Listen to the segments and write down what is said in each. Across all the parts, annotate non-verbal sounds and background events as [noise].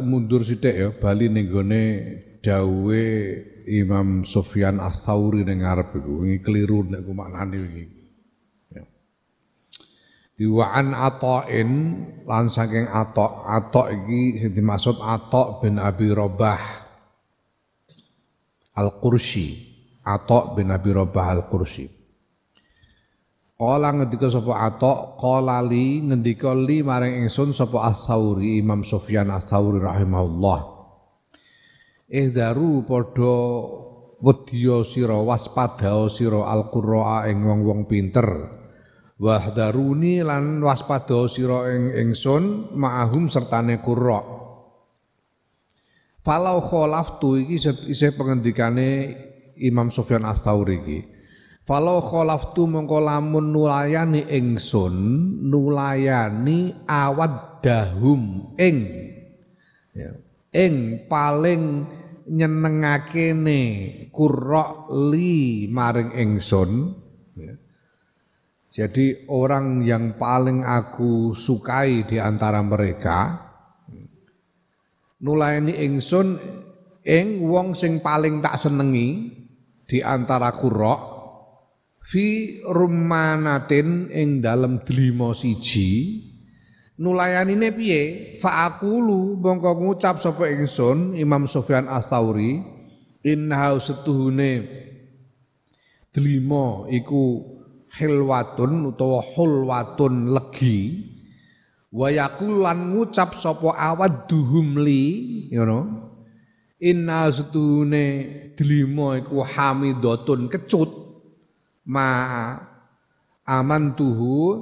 Mundur sithik ya bali ning gone dawuhe Imam Sufyan Ats-Tsauri ning ngarep iku wingi keliru nek ku maknane wingi. Ya. Diwa'an Ata'in lan saking Ata' Ata' iki sing dimaksud Ata' bin Abi Robah Al-Qursi Ata' bin Abi Robah Al-Qursi Kala ngendika sapa Atok, kala li ngendika li maring ingsun sapa As-Sauri Imam Sufyan As-Sauri rahimahullah. Ihdaru padha wedya sira waspada sira al-qurra ing wong-wong pinter. Wahdaruni lan waspada sira ing ingsun ma'ahum sertane qurra. Falau khalaftu iki isih pengendikane Imam Sufyan As-Sauri iki. Falau khalaftu mongko lamun nulayani ingsun nulayani awad dahum ing. Ya, ing paling nyenengakene kurra li maring ingsun. Ya. Jadi orang yang paling aku sukai di antara mereka nulayani ingsun ing wong sing paling tak senengi di antara kurra fi rumanatin ing dalem delima siji nulayanine piye? Fa aqulu mongko ngucap sapa ingsun Imam Sufyan Ats-Tsauri inna setuhune delima iku hilwatun utawa hulwatun legi wa yaqulan ngucap sapa awadduhum li ngono. Inna setuhune delima iku hamidatun kecut ma aman tuhu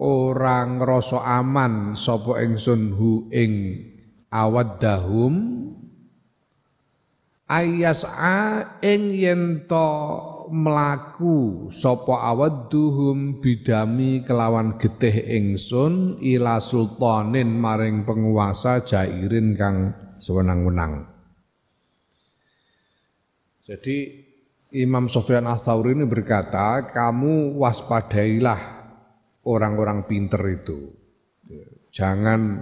orang ngrasa aman sapa ingsun hu ing awaddahum. Ayas'a ing yen to mlaku sapa awadduhum bidami kelawan getih ingsun ila sultanin maring penguasa jairin kang sewenang-wenang. Jadi Imam Sofyan Ats-Tsauri ini berkata, kamu waspadailah orang-orang pinter itu. Jangan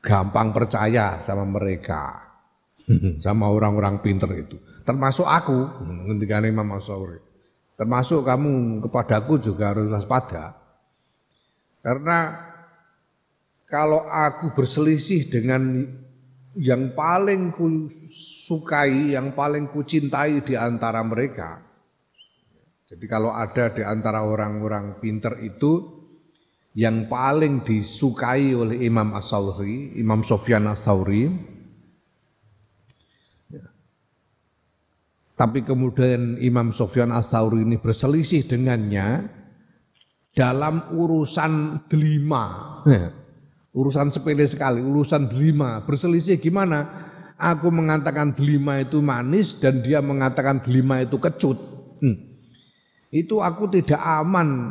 gampang percaya sama mereka, [laughs] sama orang-orang pinter itu. Termasuk aku, ketika Imam Ats-Tsauri. Termasuk kamu kepadaku juga harus waspada. Karena kalau aku berselisih dengan yang paling sukai, yang paling kucintai di antara mereka. Jadi kalau ada di antara orang-orang pinter itu yang paling disukai oleh Imam As-Sawri, Imam Sofyan As-Sawri, ya. tapi kemudian Imam Sofyan As-Sawri ini berselisih dengannya dalam urusan delima. Ya. Urusan sepele sekali, urusan delima. Berselisih gimana? Aku mengatakan delima itu manis dan dia mengatakan delima itu kecut. Hmm. Itu aku tidak aman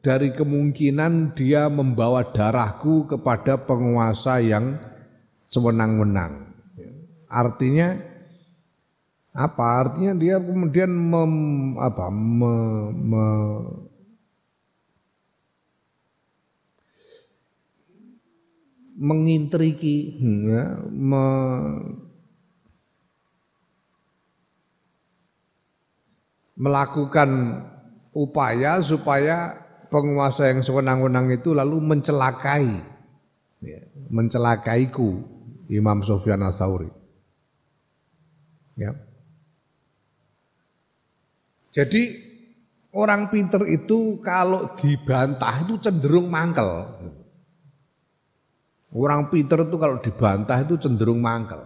dari kemungkinan dia membawa darahku kepada penguasa yang sewenang-wenang. Artinya apa? Artinya dia kemudian mem, apa, me, me, mengintriki ya, me, melakukan upaya supaya penguasa yang sewenang-wenang itu lalu mencelakai ya, mencelakaiku Imam Sofyan Asauri ya. Jadi orang pinter itu kalau dibantah itu cenderung mangkel Orang pinter itu kalau dibantah itu cenderung mangkel.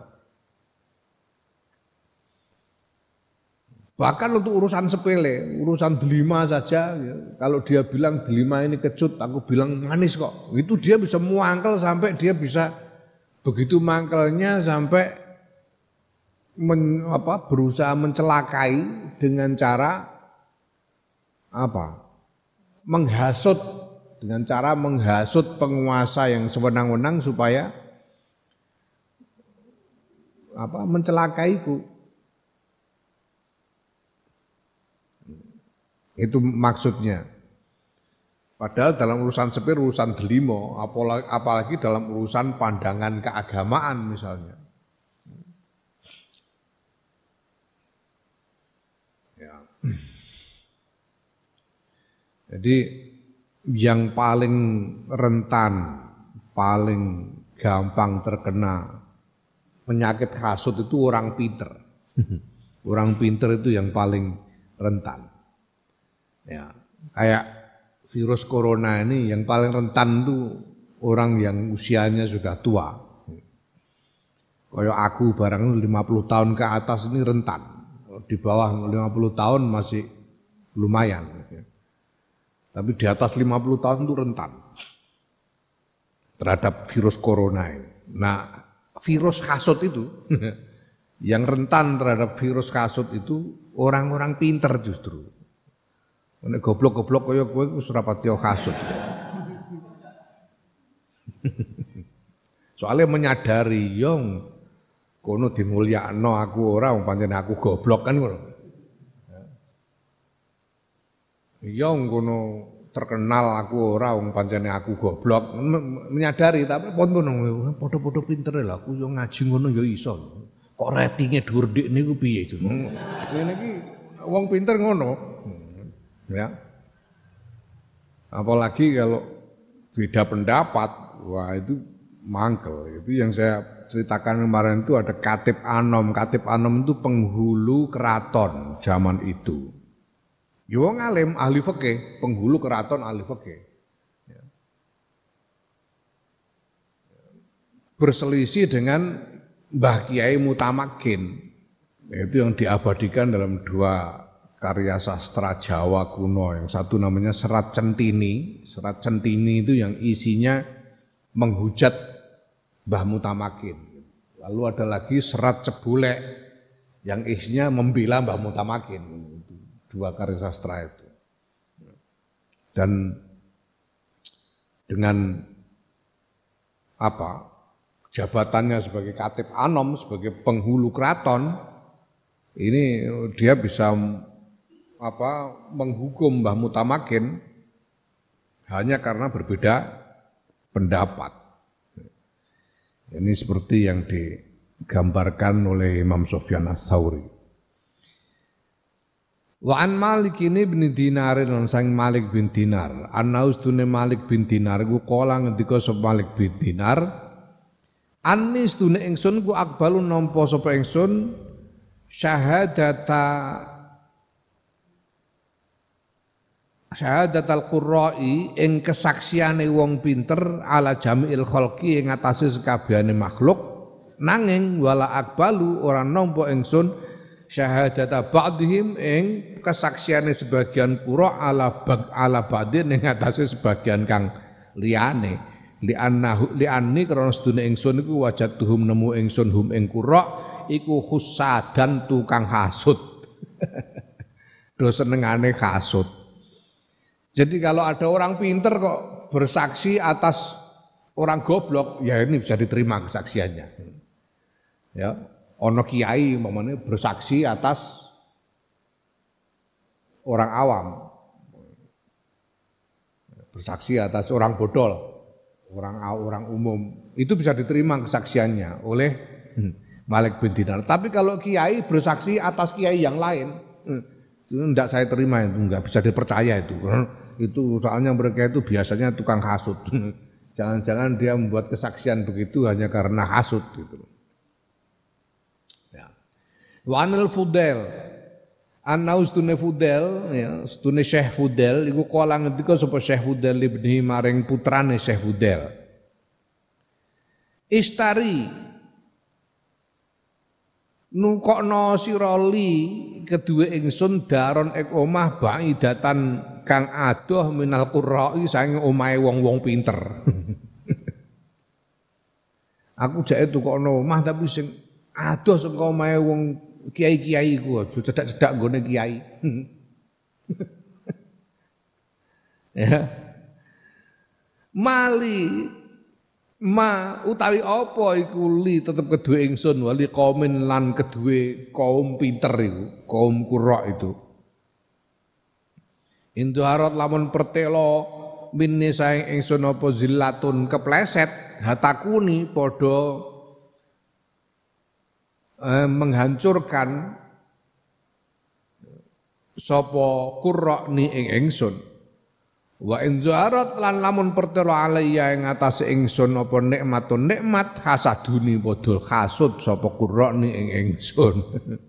Bahkan untuk urusan sepele, urusan delima saja, ya, kalau dia bilang delima ini kecut, aku bilang manis kok. Itu dia bisa muangkel sampai dia bisa begitu mangkelnya sampai men, apa, berusaha mencelakai dengan cara apa? Menghasut dengan cara menghasut penguasa yang sewenang-wenang supaya apa mencelakaiku Itu maksudnya. Padahal dalam urusan sepir, urusan delimo, apalagi, apalagi dalam urusan pandangan keagamaan misalnya. Ya. Jadi yang paling rentan, paling gampang terkena penyakit hasut itu orang pinter. [laughs] orang pinter itu yang paling rentan. Ya, kayak virus corona ini yang paling rentan tuh orang yang usianya sudah tua. Kayak aku barang 50 tahun ke atas ini rentan. Di bawah 50 tahun masih lumayan. Tapi di atas 50 tahun itu rentan terhadap virus corona ini. Nah, virus kasut itu [laughs] yang rentan terhadap virus kasut itu orang-orang pinter justru. Nek goblok-goblok kaya kowe wis ora pati kasut. [laughs] Soalnya menyadari yong kono dimulyakno aku ora wong pancen aku goblok kan ngono. Yong kono terkenal aku ora wong pancene aku goblok menyadari tapi pun ngono padha-padha pinter lah aku yo ngaji ngono yo iso kok ratinge dhuwur dik niku piye ngene iki wong pinter ngono Ya. Apalagi kalau beda pendapat, wah itu mangkel. Itu yang saya ceritakan kemarin itu ada Katib Anom. Katib Anom itu penghulu keraton zaman itu. Yo ngalim ahli fikih, penghulu keraton ahli fikih. Ya. Berselisih dengan Mbah Kiai Mutamakin. Itu yang diabadikan dalam dua karya sastra Jawa kuno yang satu namanya Serat Centini. Serat Centini itu yang isinya menghujat Mbah Mutamakin. Lalu ada lagi Serat Cebulek yang isinya membela Mbah Mutamakin. Dua karya sastra itu. Dan dengan apa jabatannya sebagai katib anom, sebagai penghulu keraton, ini dia bisa apa menghukum Mbah Mutamakin hanya karena berbeda pendapat. Ini seperti yang digambarkan oleh Imam Sofyan As-Sauri. Wa an Malik ini bin Dinar lan sang Malik bin Dinar. Anaus tune Malik bin Dinar ku kala ngendika sop Malik bin Dinar. Anis tune ingsun ku akbalu nampa sapa ingsun syahadata syahadat al-qurra'i ing kesaksiane wong pinter ala jamil khalqi ing atase sekabehane makhluk nanging wala akbalu ora nampa ingsun syahadat ba'dihim ing kesaksiane sebagian qurra ala bag ala ba'din ing atase sebagian kang liyane. Li annahu li anni krana sedune ingsun iku wajatuhum nemu ingsun hum ing qurra iku husadan tukang hasud. [laughs] Do senengane hasud. Jadi kalau ada orang pinter kok bersaksi atas orang goblok, ya ini bisa diterima kesaksiannya. Ya, ono kiai umpamanya bersaksi atas orang awam. Bersaksi atas orang bodol, orang orang umum. Itu bisa diterima kesaksiannya oleh Malik bin Dinar. Tapi kalau kiai bersaksi atas kiai yang lain, itu tidak saya terima itu, enggak bisa dipercaya itu. Itu soalnya mereka itu biasanya tukang hasut. [laughs] Jangan-jangan dia membuat kesaksian begitu hanya karena hasut gitu. Ya. Wa anil Fudel Anau stune Fudel ya, stune Syekh Fudel iku kala ngendika sapa Syekh Fudel ibni maring putrane Syekh Fudel. Istari nukokno siroli kedua ingsun daron ek omah baidatan kang adoh minal qurra'i saking omahe wong-wong pinter. [laughs] Aku jake tukokno omah tapi sing adoh saka omahe wong kiai-kiai ku aja cedak-cedak nggone kiai. [laughs] ya. Mali ma utawi apa iku li tetep kedue ingsun wali kaumin lan kedue kaum pinter iku kaum qurra itu Indu harot lamun pertelo minni saing ingsun apa zillatun kepleset hatakuni padha eh, menghancurkan sapa qurra ni ing ingsun Wa in zaharat lan lamun pertelo alayya ing atas ingsun apa nikmatun nikmat hasaduni padha hasud sapa qurrani ing ingsun.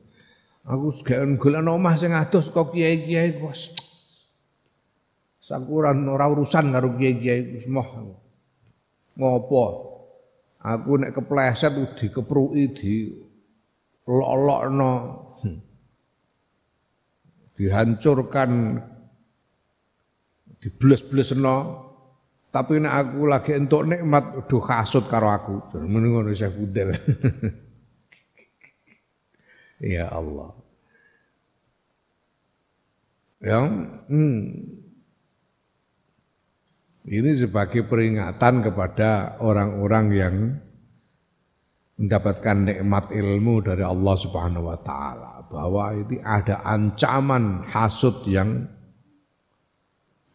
[laughs] Aku segaen golek omah sing adoh saka kiai-kiai wis. Sakuran ora urusan karo kiai-kiai wis moh. Ngopo? Aku nek kepleset dikepruki di lolokno. Hmm. Dihancurkan dibles-blesno tapi nek aku lagi entuk nikmat do kasut karo aku. Ngono ngono Syekh Fudel. [laughs] ya Allah. Yang hmm, ini sebagai peringatan kepada orang-orang yang mendapatkan nikmat ilmu dari Allah Subhanahu wa taala bahwa ini ada ancaman hasud yang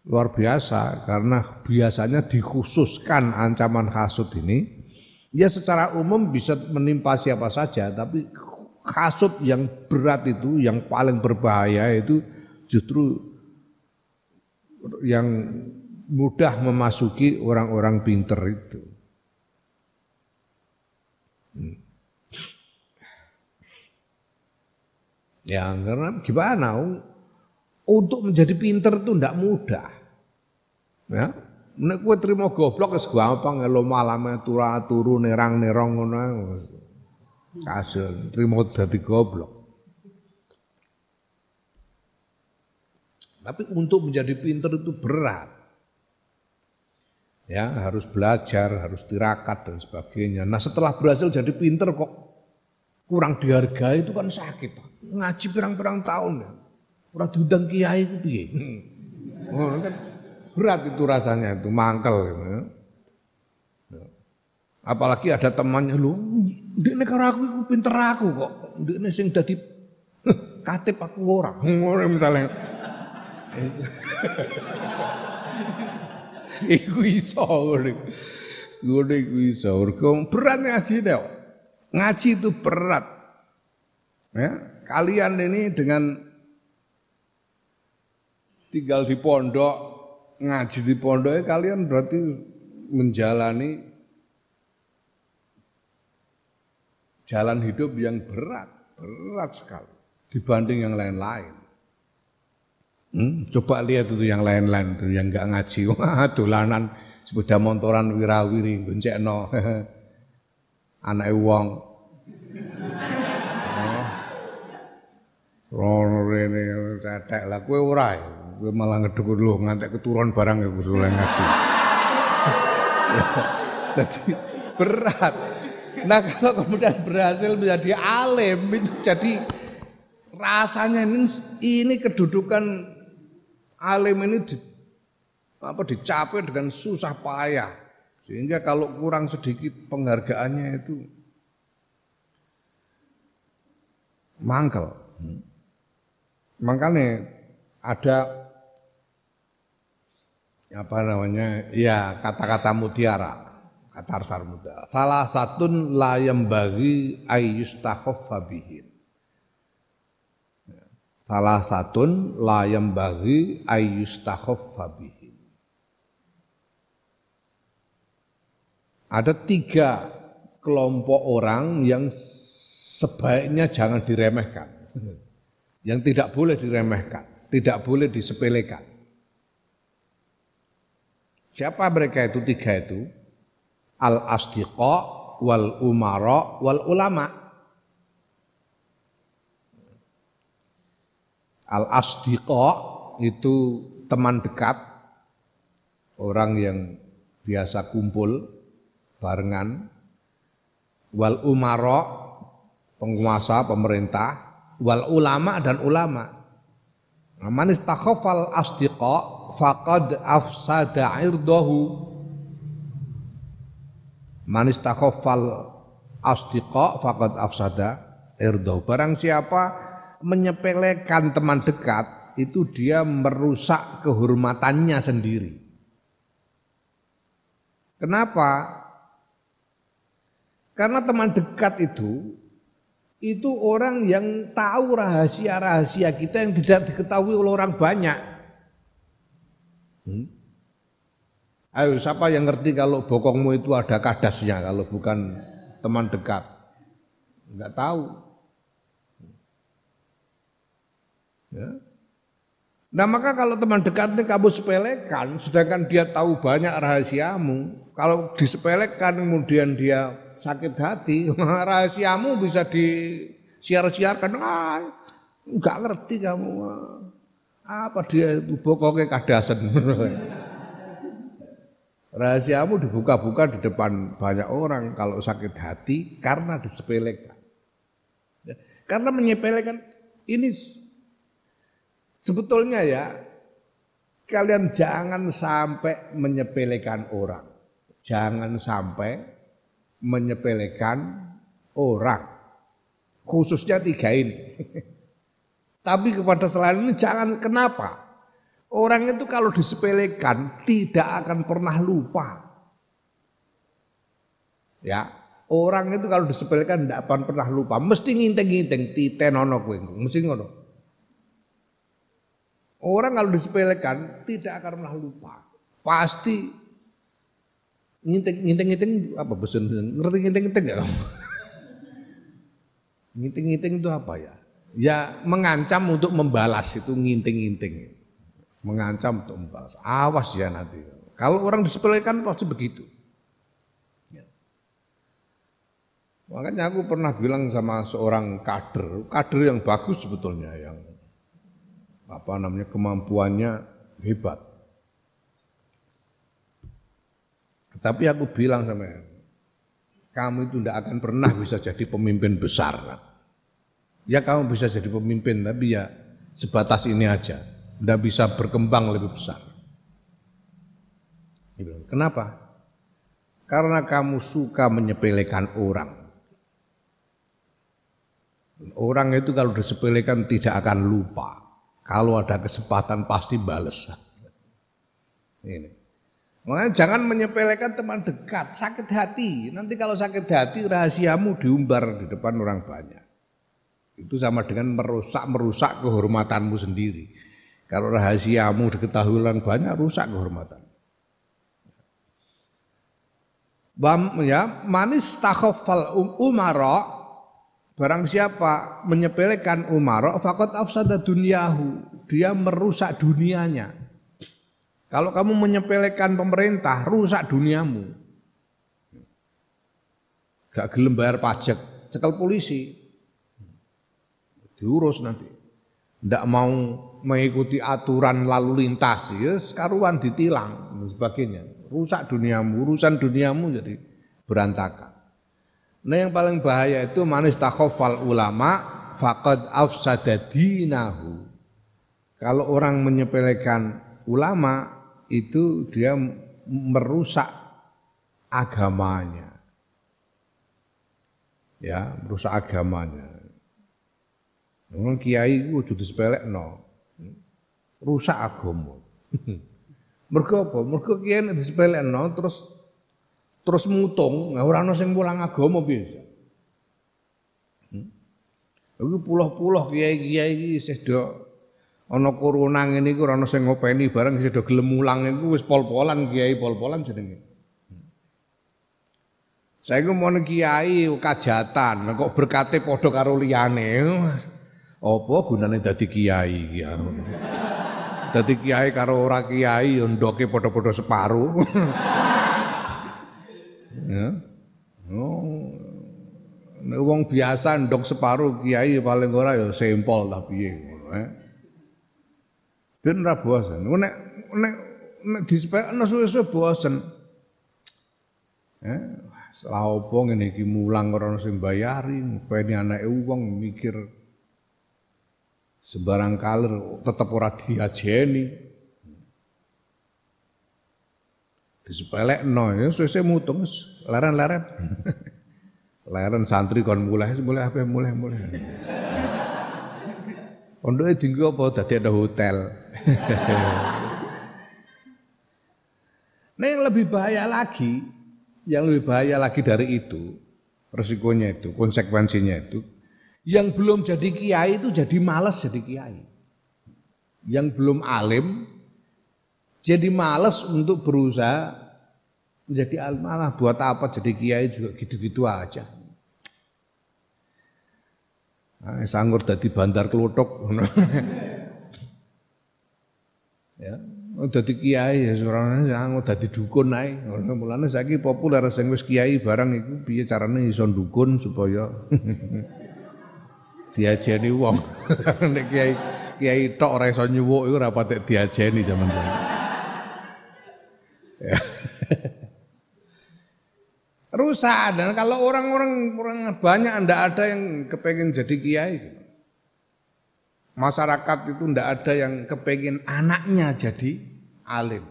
luar biasa karena biasanya dikhususkan ancaman hasud ini ya secara umum bisa menimpa siapa saja tapi hasud yang berat itu yang paling berbahaya itu justru yang mudah memasuki orang-orang pinter itu. Ya karena gimana? Untuk menjadi pinter itu tidak mudah. Ya. Nek kowe trimo goblok wis gampang elo malame turu turu nerang-nerong ngono kasil trimo dadi goblok. Tapi untuk menjadi pinter itu berat. Ya, harus belajar, harus tirakat dan sebagainya. Nah, setelah berhasil jadi pinter kok kurang dihargai itu kan sakit. Ngaji pirang-pirang tahun ya. Ora diundang kiai itu piye? Oh, kan Berat itu rasanya itu mangkel gitu. Ya. Apalagi ada temannya lu, ndekne karo aku iku pinter aku kok. Ndekne sing dadi [laughs] katip aku ora. Ngono misalnya. [laughs] iku iso ngono. Ngono iku iso. Berat ngaji deh. Ngaji itu berat. Ya, kalian ini dengan tinggal di pondok ngaji di pondoknya kalian berarti menjalani jalan hidup yang berat, berat sekali dibanding yang lain-lain. Hmm, coba lihat itu yang lain-lain yang nggak ngaji, [laughs] wah dolanan sepeda motoran wirawiri no [laughs] anak uang. Oh, rono rene tetek lah kue ora ya gue malah ngeduk lu ngantek keturun barang ya gue ngaji. [laughs] Jadi berat. Nah kalau kemudian berhasil menjadi alim itu jadi rasanya ini, ini kedudukan alim ini di, apa dicapai dengan susah payah sehingga kalau kurang sedikit penghargaannya itu mangkel. Makanya ada apa namanya? Ya kata-kata mutiara kata artar muda. Salah satu layam bagi ayyustahoffa bihim salah satu layam bagi ayyustahoffa bihim ada tiga kelompok orang yang sebaiknya jangan diremehkan yang tidak boleh diremehkan tidak boleh disepelekan Siapa mereka itu tiga itu? Al asdiqa wal umara wal ulama. Al asdiqa itu teman dekat orang yang biasa kumpul barengan. Wal umara penguasa pemerintah. Wal ulama dan ulama. Man istakhafal asdiqa faqad afsada irdahu. Man istakhafal asdiqa faqad afsada irdahu. Barang siapa menyepelekan teman dekat itu dia merusak kehormatannya sendiri. Kenapa? Karena teman dekat itu itu orang yang tahu rahasia-rahasia kita yang tidak diketahui oleh orang banyak. Hmm? Ayo siapa yang ngerti kalau bokongmu itu ada kadasnya kalau bukan teman dekat? Enggak tahu. Ya. Nah maka kalau teman dekat ini kamu sepelekan, sedangkan dia tahu banyak rahasiamu, kalau disepelekan kemudian dia sakit hati, [laughs] rahasiamu bisa disiar-siarkan, ah, nggak ngerti kamu, apa dia itu pokoknya kadasan. [laughs] rahasiamu dibuka-buka di depan banyak orang kalau sakit hati karena disepelekan. Ya, karena menyepelekan ini Sebetulnya ya, kalian jangan sampai menyepelekan orang. Jangan sampai menyepelekan orang. Khususnya tiga ini. [laughs] Tapi kepada selain ini jangan kenapa? Orang itu kalau disepelekan tidak akan pernah lupa. Ya, orang itu kalau disepelekan tidak akan pernah lupa. Mesti nginteng-nginteng titenono kowe, mesti ngono. Orang kalau disepelekan tidak akan pernah lupa. Pasti nginting-nginting apa bosan ngerti nginting-nginting enggak kamu? [laughs] nginting-nginting itu apa ya? Ya mengancam untuk membalas itu nginting-nginting. Mengancam untuk membalas. Awas ya nanti. Kalau orang disepelekan pasti begitu. Ya. Makanya aku pernah bilang sama seorang kader, kader yang bagus sebetulnya, yang apa namanya kemampuannya hebat. Tapi aku bilang sama kamu itu tidak akan pernah bisa jadi pemimpin besar. Ya kamu bisa jadi pemimpin, tapi ya sebatas ini aja. Tidak bisa berkembang lebih besar. Kenapa? Karena kamu suka menyepelekan orang. Orang itu kalau disepelekan tidak akan lupa. Kalau ada kesempatan pasti bales. Ini. Makanya jangan menyepelekan teman dekat, sakit hati. Nanti kalau sakit hati rahasiamu diumbar di depan orang banyak. Itu sama dengan merusak merusak kehormatanmu sendiri. Kalau rahasiamu diketahui orang banyak, rusak kehormatan. Bam ya manis takhafal um, umara Barang siapa menyepelekan Umar, fakot afsada dunyahu, dia merusak dunianya. Kalau kamu menyepelekan pemerintah, rusak duniamu. Gak gelem bayar pajak, cekal polisi. Diurus nanti. Tidak mau mengikuti aturan lalu lintas, ya sekaruan ditilang dan sebagainya. Rusak duniamu, urusan duniamu jadi berantakan. Nah yang paling bahaya itu manis takhofal ulama faqad afsada dinahu. Kalau orang menyepelekan ulama itu dia merusak agamanya. Ya, merusak agamanya. Orang kiai jadi sepelek no. Rusak agama. [laughs] Mergo apa? Mergo kiai disepelek no terus terus mutung, ora ana sing mulang agama piye. Hmm? Iki puluh-puluh kiai-kiai iki isih ana corona ngene iku ana sing ngopeni bareng isih do gelem mulang iku wis pol-polan kiai pol-polan jenenge. Saya mau kiai kajatan, kok berkate padha karo liyane. Apa gunane dadi kiai ya. Dadi kiai karo ora kiai ya ndoke padha-padha separuh. Ya. Oh. Nek wong biasa ndok separuh kiai paling ora ya sempol tapi piye eh. Ben ora bosen. Nek nek nek disepekno suwe-suwe bosen. Eh, salah opo ngene iki mulang ora ono sing bayari, ngopeni anake wong mikir sembarang kaler tetep ora diajeni. Disepelekno ya suwe-suwe mutung leren-leren. [laughs] leren santri kon mulai mulai apa mulai mulai. [laughs] Pondoke dinggo apa dadi ada hotel. [laughs] nah yang lebih bahaya lagi, yang lebih bahaya lagi dari itu, resikonya itu, konsekuensinya itu, yang belum jadi kiai itu jadi malas jadi kiai. Yang belum alim jadi malas untuk berusaha menjadi alim malah buat apa jadi kiai juga gitu-gitu aja. Nah, sanggur dadi bandar kelutuk. [laughs] ya, dadi kiai ya surane sanggur dadi dukun ae. Mulane saiki populer sing wis kiai barang iku piye carane iso dukun supaya [laughs] diajeni wong. [laughs] Nek kiai kiai tok ora iso nyuwuk iku ora patek diajeni zaman saiki. Ya [laughs] rusak dan kalau orang-orang orang banyak ndak ada yang kepengen jadi kiai masyarakat itu ndak ada yang kepengen anaknya jadi alim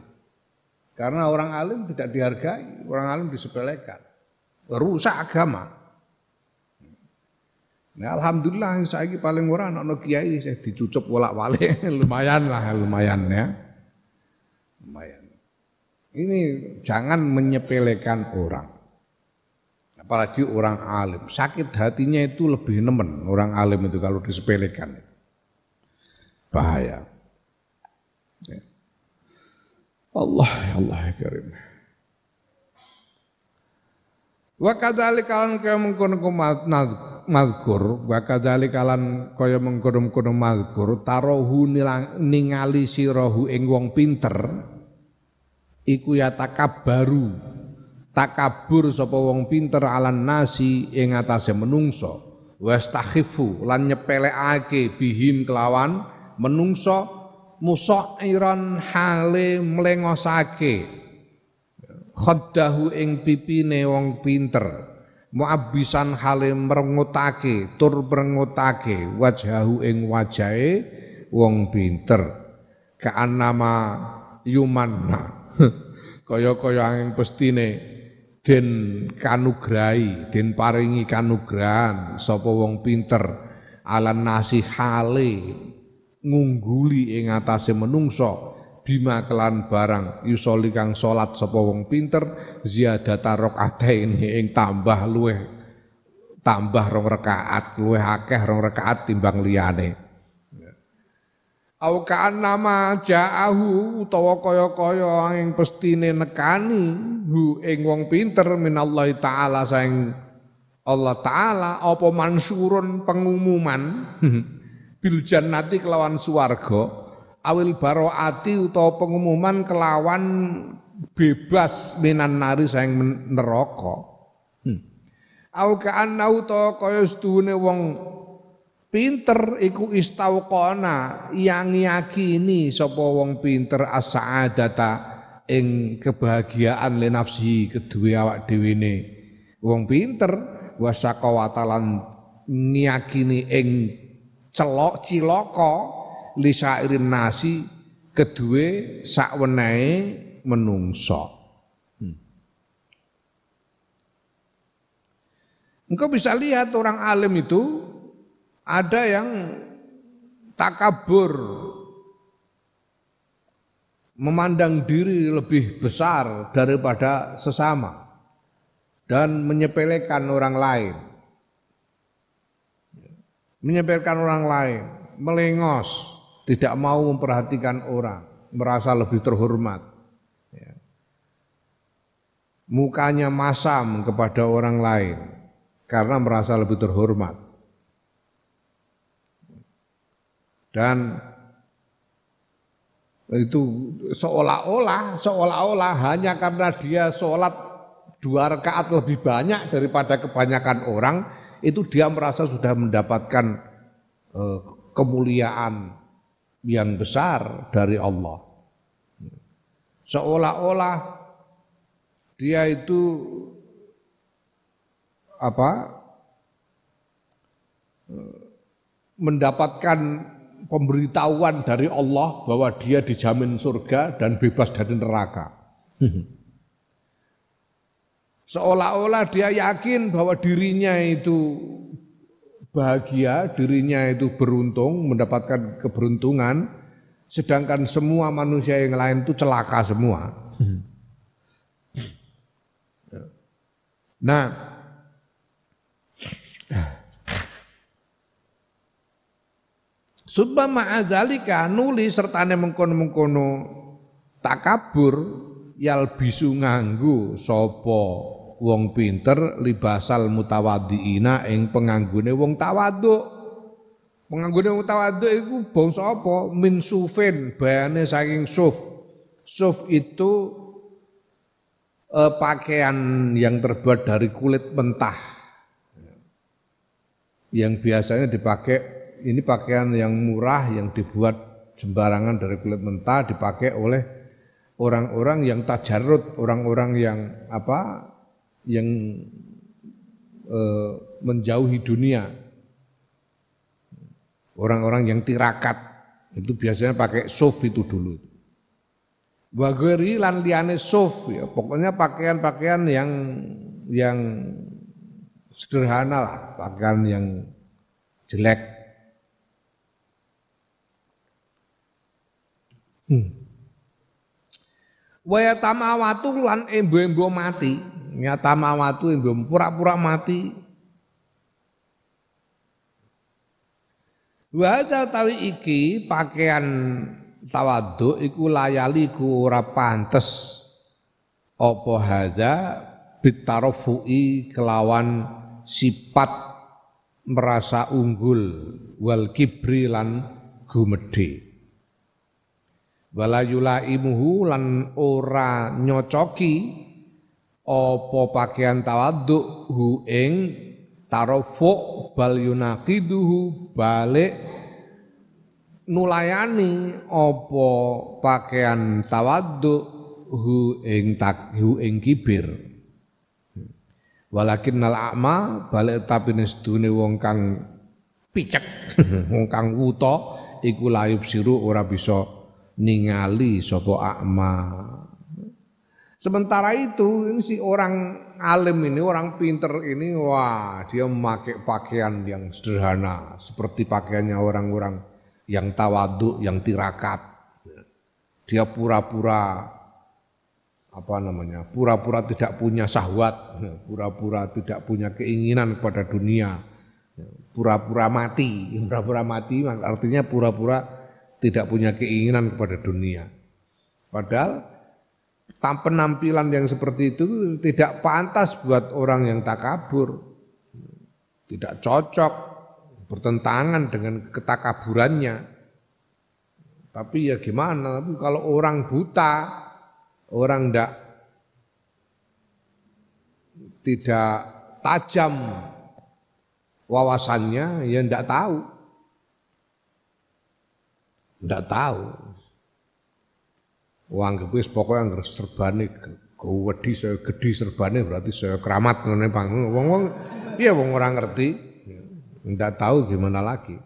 karena orang alim tidak dihargai orang alim disepelekan rusak agama Nah, alhamdulillah saya paling ora anak kiai saya dicucup bolak-balik [laughs] lumayan lah lumayan ya. Lumayan. Ini jangan menyepelekan orang apalagi orang alim. Sakit hatinya itu lebih nemen orang alim itu kalau disepelekan. Bahaya. Ya. Allah, ya Allah ya karim. Wa kadzalika lan kaya mengkono mazkur, wa kadzalika lan kaya mengkono-kono mazkur, tarohu ningali sirahu ing wong pinter iku ya takabbaru takabur sapa wong pinter alan nasi ing atase menungso wastakhifu lan nyepelekake bihim kelawan menungso musairan hale mlengosake. Khaddahu ing pipine wong pinter. Muabbisan hale merengutake tur merengutake wajahu ing wajahe wong pinter. Kaanama yumanna. [laughs] Kaya-kaya angin pestine den kanugrahi, den paringi kanugrahan sapa wong pinter. Alan nasi hale ngungguli ing atase menungso. Bima kelan barang yusoli kang salat sapa wong pinter ziyadata rakaataini ing tambah luweh tambah rong rakaat luweh akeh rong rakaat timbang liyane. Au nama ja'ahu utawa kaya-kaya ing pestine nekani hu ing wong pinter minallahi taala saing Allah taala apa mansurun pengumuman [laughs] bil jannati kelawan swarga awil baroati utawa pengumuman kelawan bebas minan nari saing neraka hmm. au kaan utawa kaya sedune wong Pinter iku istauqona yang yakini sapa wong pinter as-sa'adata ing kebahagiaan le nafsi kedue awak dhewe ne. Wong pinter wasaqawatalan ngiyakini ing celok cilaka li sairin nasi kedue sakwenehe menungso. Hmm. Engkau bisa lihat orang alim itu ada yang takabur memandang diri lebih besar daripada sesama dan menyepelekan orang lain menyepelekan orang lain melengos tidak mau memperhatikan orang merasa lebih terhormat ya. mukanya masam kepada orang lain karena merasa lebih terhormat Dan itu seolah-olah seolah-olah hanya karena dia sholat dua rakaat lebih banyak daripada kebanyakan orang itu dia merasa sudah mendapatkan uh, kemuliaan yang besar dari Allah. Seolah-olah dia itu apa mendapatkan pemberitahuan dari Allah bahwa dia dijamin surga dan bebas dari neraka. Seolah-olah dia yakin bahwa dirinya itu bahagia, dirinya itu beruntung, mendapatkan keberuntungan, sedangkan semua manusia yang lain itu celaka semua. Nah, Subha ma'adzalika nuli sertane mengkono-mengkono takabur yal bisu nganggu sapa wong pinter libasal mutawaddiina ing penganggune wong tawadhu. Penganggune wong tawadhu iku bangsa apa? Min sufin, bayane saking suf. Suf itu eh, pakaian yang terbuat dari kulit mentah. Yang biasanya dipakai ini pakaian yang murah yang dibuat sembarangan dari kulit mentah dipakai oleh orang-orang yang tajarut, orang-orang yang apa? yang e, menjauhi dunia. Orang-orang yang tirakat itu biasanya pakai sof itu dulu. Wageri lan liane sof ya, pokoknya pakaian-pakaian yang yang sederhana lah, pakaian yang jelek Hmm. Wa tamawatu lan embo-embo mati. Ya tamawatu embo pura-pura mati. Wa tawi iki pakaian tawadhu iku layali ku ora pantes apa hadza bitarofu'i kelawan sifat merasa unggul wal kibri lan gumedhe wala yulaimuhu lan ora nyocoki apa pakaian tawadhu hu ing tarofu bal yunaqiduhu balik nulayani apa pakaian tawadhu hu ing tak hu ing kibir. Walakin nal a'ma balik tapi nesdune wong kang picek [laughs] wong kang wuta iku layub siru ora bisa ningali sopo akma. Sementara itu ini si orang alim ini, orang pinter ini, wah dia memakai pakaian yang sederhana, seperti pakaiannya orang-orang yang tawaduk, yang tirakat. Dia pura-pura apa namanya, pura-pura tidak punya sahwat, pura-pura tidak punya keinginan kepada dunia, pura-pura mati, pura-pura mati artinya pura-pura tidak punya keinginan kepada dunia. Padahal penampilan yang seperti itu tidak pantas buat orang yang takabur. Tidak cocok, bertentangan dengan ketakaburannya. Tapi ya gimana, tapi kalau orang buta, orang tidak tidak tajam wawasannya, ya tidak tahu. Tidak tahu. Wong wis pokoke serbane wedi saya gedhi serbane berarti saya keramat ngene Bang. Wong-wong piye wong ora ngerti. Ndak tahu gimana lagi.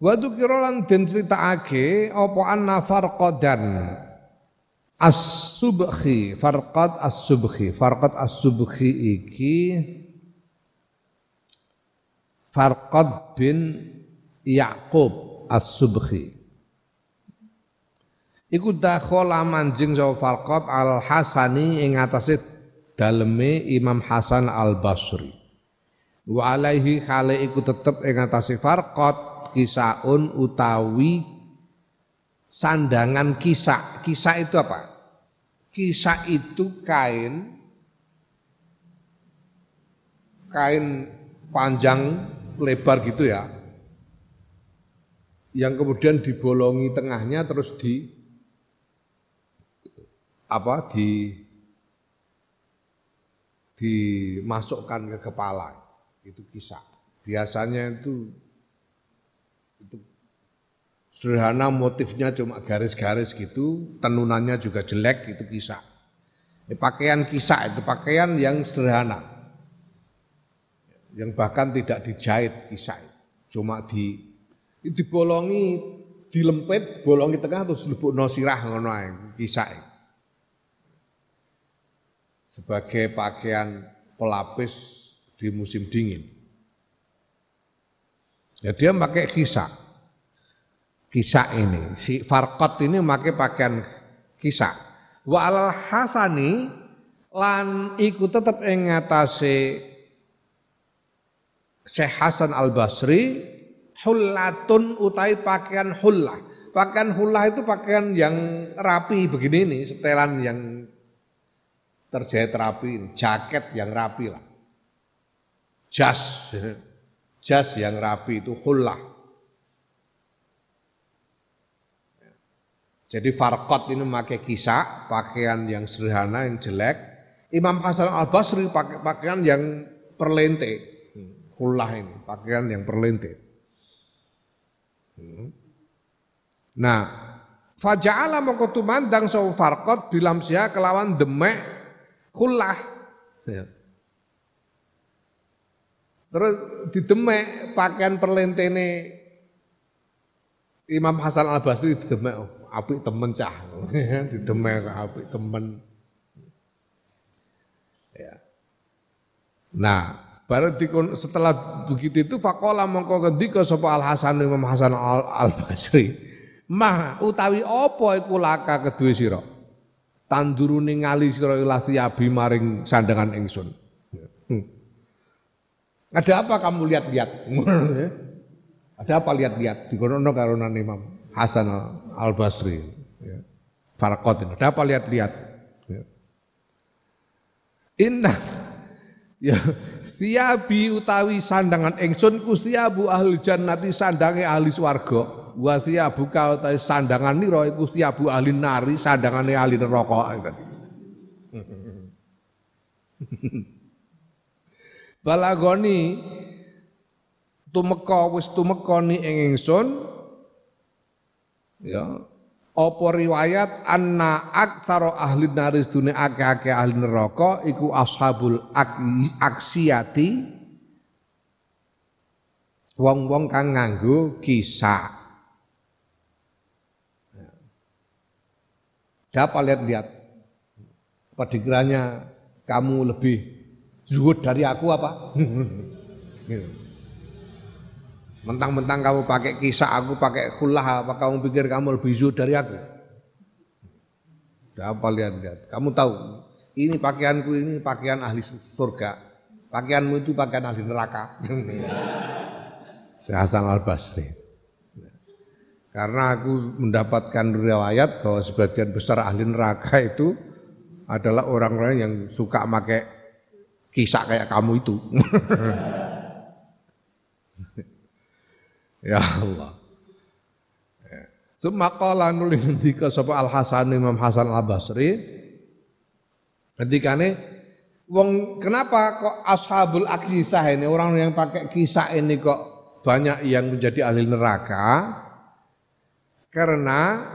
Wadu kirolan den critakake apa anna farqadan as-subhi farqad as-subhi farqad as-subhi iki farqad bin Yaqub As-Subhi Iku dakhala manjing sapa Farqat Al-Hasani ing atase daleme Imam Hasan Al-Basri. Wa alaihi khale iku tetep ing atase Farqat kisaun utawi sandangan kisah. Kisah itu apa? Kisah itu kain kain panjang lebar gitu ya yang kemudian dibolongi tengahnya terus di apa di dimasukkan ke kepala itu kisah biasanya itu itu sederhana motifnya cuma garis-garis gitu, tenunannya juga jelek itu kisah. Ini pakaian kisah itu pakaian yang sederhana. Yang bahkan tidak dijahit kisah. Cuma di dibolongi dilempit, bolongi tengah terus lebokno sirah ngono ae kisah sebagai pakaian pelapis di musim dingin. Ya dia pakai kisah. Kisah ini, si Farkot ini pakai pakaian kisah. Wa al hasani lan iku tetep ing ngatasé Syekh Hasan Al Basri hullatun utai pakaian hullah. Pakaian hullah itu pakaian yang rapi begini nih, setelan yang terjahit rapi, jaket yang rapi lah. Jas, [laughs] jas yang rapi itu hullah. Jadi farkot ini memakai kisah, pakaian yang sederhana, yang jelek. Imam Hasan al Basri pakai pakaian yang perlente, hullah ini, pakaian yang perlente. Nah, Faja'ala mongko tumandang sawu farqat bilam sia kelawan demek Kulah. Ya. Terus didemek pakaian perlentene Imam Hasan Al Basri didemek oh, apik temen cah. [laughs] didemek apik temen. Ya. Nah, baru dikon, setelah begitu itu fakola mongko ngendika sapa Al Hasan Imam Hasan Al, Al Basri. Mah utawi apa iku laka kedue sira? tanduru ningali sira ilasiabi maring sandangan ingsun. Hmm. Ada apa kamu lihat-lihat? [laughs] Ada apa lihat-lihat? Dikono karo Imam Hasan Al Basri. Ya. Ini. Ada apa lihat-lihat? Ya. Ya siabi utawi sandangan ingsun ku siabu ahli jannati sandange ahli swarga. Wa buka utawi sandangan nira iku siabu ahli nari sandangane ahli neraka [laughs] balagoni tumeka wis tumeka ni ing ingsun ya apa riwayat anna aktsara ahli nari dunia akeh-akeh ahli neraka iku ashabul aksiyati wong-wong kang nganggo kisah Siapa lihat-lihat? Apa dikiranya kamu lebih zuhud dari aku apa? [laughs] Gitu. Mentang-mentang kamu pakai kisah aku pakai kulah apa kamu pikir kamu lebih zuhud dari aku? Siapa lihat-lihat? Kamu tahu ini pakaianku ini pakaian ahli surga. Pakaianmu itu pakaian ahli neraka. [laughs] Saya Hasan Al Basri. Karena aku mendapatkan riwayat bahwa sebagian besar ahli neraka itu adalah orang-orang yang suka pakai kisah kayak kamu itu. [laughs] ya Allah. Sumaqala nulis ngendika sapa Al Hasan Imam Hasan Al Basri ketikane wong kenapa kok ashabul akisah ini orang yang pakai kisah ini kok banyak yang menjadi ahli neraka? Karena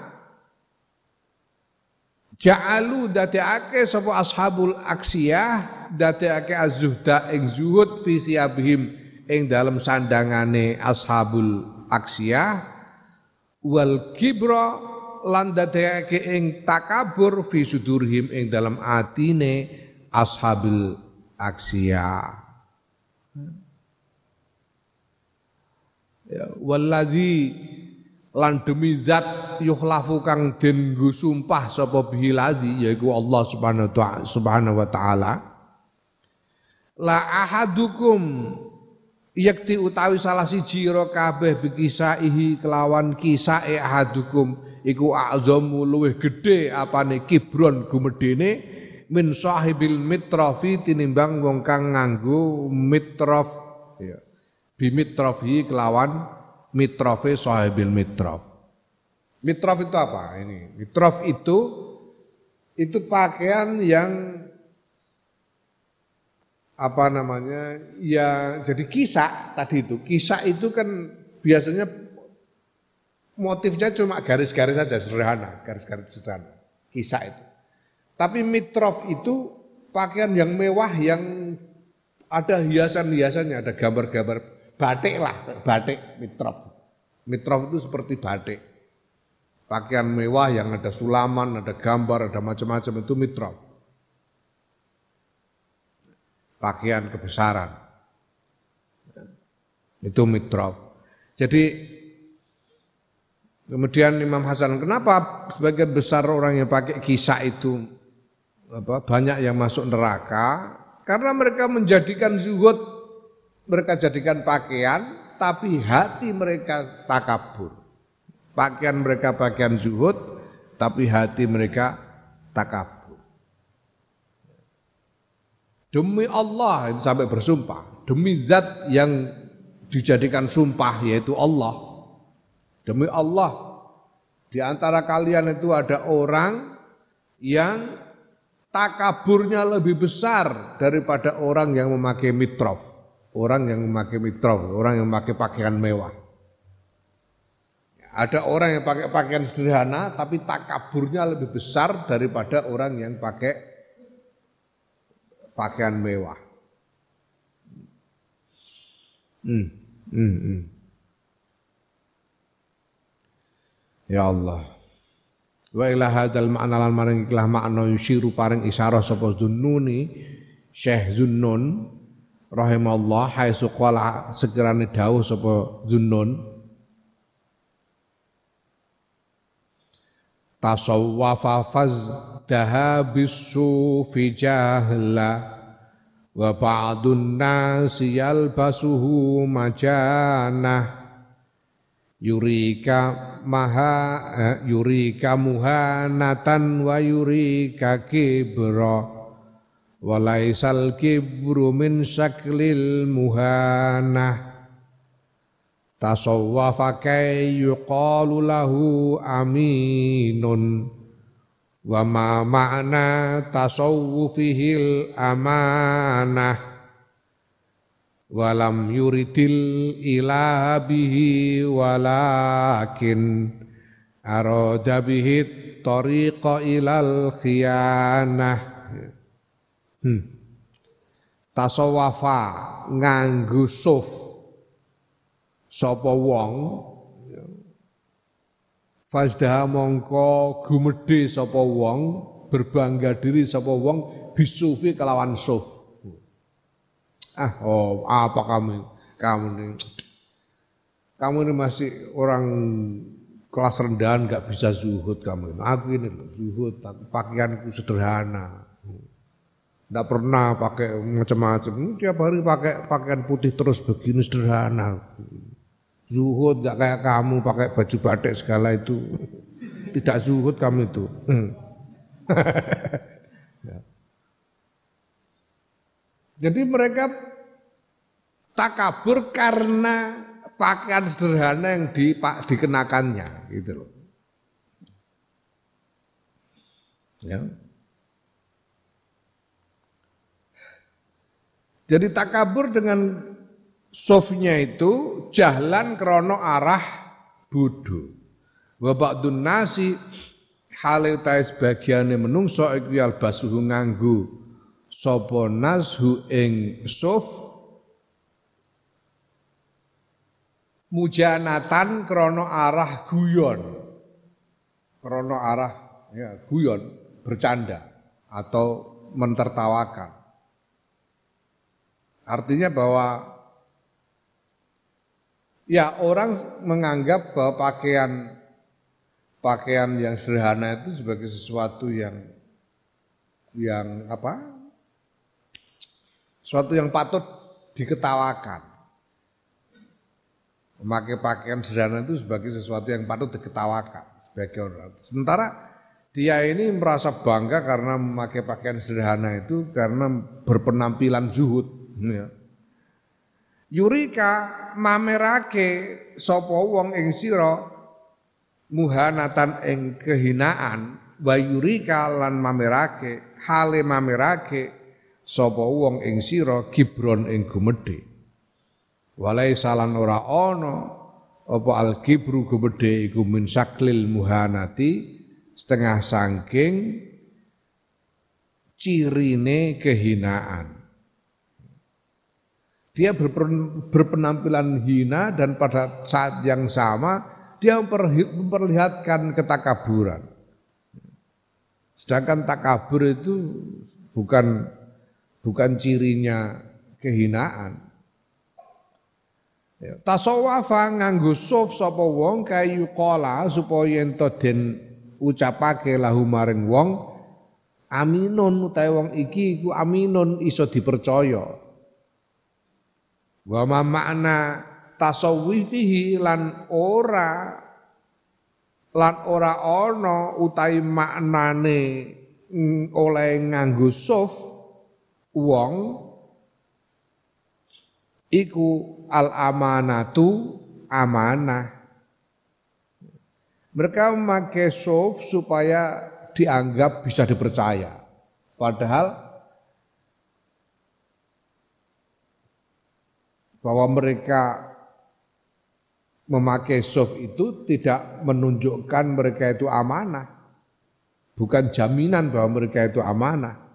ja'alu dadekake sapa ashabul aksiyah dadekake az-zuhda ing zuhud fi siyabihim ing dalam sandangane ashabul aksiyah wal kibra lan dadekake ing takabur fi sudurhim ing dalam atine ashabil aksiyah. Ya wallazi lan demi zat yukhlafu kang den sumpah sapa bihi ladzi yaiku Allah subhanahu wa ta'ala la ahadukum yakti utawi salah siji ira kabeh bikisaihi kelawan kisae ahadukum iku azamu luwih gedhe apane kibron gumedene min sahibil mitrafi tinimbang wong kang nganggo mitraf ya bimitrafi kelawan mitrofe sahibil mitrof. Mitrof itu apa? Ini mitrof itu itu pakaian yang apa namanya ya jadi kisah tadi itu kisah itu kan biasanya motifnya cuma garis-garis saja sederhana, garis-garis sederhana. Kisah itu. Tapi mitrof itu pakaian yang mewah yang ada hiasan-hiasannya, ada gambar-gambar batik lah, batik mitrof. Mitrof itu seperti batik. Pakaian mewah yang ada sulaman, ada gambar, ada macam-macam itu mitrof. Pakaian kebesaran. Itu mitrof. Jadi kemudian Imam Hasan, kenapa sebagian besar orang yang pakai kisah itu apa, banyak yang masuk neraka? Karena mereka menjadikan zuhud, mereka jadikan pakaian tapi hati mereka takabur. Pakaian mereka pakaian zuhud, tapi hati mereka takabur. Demi Allah itu sampai bersumpah, demi zat yang dijadikan sumpah yaitu Allah. Demi Allah, di antara kalian itu ada orang yang takaburnya lebih besar daripada orang yang memakai mitrof orang yang memakai mitrof, orang yang memakai pakaian mewah. Ada orang yang pakai pakaian sederhana tapi takaburnya lebih besar daripada orang yang pakai pakaian mewah. Hmm, hmm, hmm. Ya Allah. Wa ila hadzal ma'na lan maring ikhlah makna yusiru paring isyarah sapa Zunnuni Syekh Zunnun rahimallah haitsu qala sekirane dawuh sapa Zunnun tasawwafa faz dahabisu fi jahla wa ba'dun nasi yalbasuhu majanah. Yurika maha eh, yurika muhanatan wa yurika kibra walaisal kibru min syaklil muhanah tasawwafa kay yuqalu lahu aminun. Wa ma ma'na tasawwufihil amanah. Walam yuridil ilaha bihi walakin. Arada bihi tariqa ilal khiyanah. Hmm. Tasawafa nganggo suf sapa wong Fazdah mongko gumedhe sapa wong berbangga diri sapa wong bisufi kelawan suf. Ah, oh, apa kamu? Kamu ini kamu ini masih orang kelas rendahan nggak bisa zuhud kamu. Aku ini zuhud, pakaianku sederhana. Tidak pernah pakai macam-macam. Tiap hari pakai pakaian putih terus begini sederhana. Zuhud nggak kayak kamu pakai baju batik segala itu. Tidak zuhud kamu itu. [laughs] Jadi mereka takabur karena pakaian sederhana yang di, dikenakannya gitu loh. Ya. Jadi takabur dengan sofnya itu jahlan krono arah bodoh. Wa ba'dun nasi hale utahe sebagiane menungso iku basuhu nganggo sapa nashu ing sof mujanatan krono arah guyon. Krono arah ya guyon bercanda atau mentertawakan. Artinya bahwa ya orang menganggap bahwa pakaian pakaian yang sederhana itu sebagai sesuatu yang yang apa? Sesuatu yang patut diketawakan. Memakai pakaian sederhana itu sebagai sesuatu yang patut diketawakan sebagai orang. Sementara dia ini merasa bangga karena memakai pakaian sederhana itu karena berpenampilan zuhud. Ya. Yurika mamerake sapa wong ing sira muhanatan ing kehinaan wa yurika lan mamerake hale mamerake sapa wong ing sira gibron ing gumedhe walai salan ora ana apa al kibru gede iku min saklil muhanati setengah sangking cirine kehinaan. Dia berpenampilan hina dan pada saat yang sama dia memperlihatkan ketakaburan. Sedangkan takabur itu bukan bukan cirinya kehinaan. Ya, tasawafa nganggo suf sapa wong kayu kola supaya ento den ucapake lahu maring wong aminun utawa wong iki iku aminun iso dipercaya. Wa ma makna tasawwifihi lan ora lan ora ana utawi maknane oleh nganggo suf wong iku al amanatu amanah. Mereka memakai suf supaya dianggap bisa dipercaya. Padahal bahwa mereka memakai soft itu tidak menunjukkan mereka itu amanah. Bukan jaminan bahwa mereka itu amanah.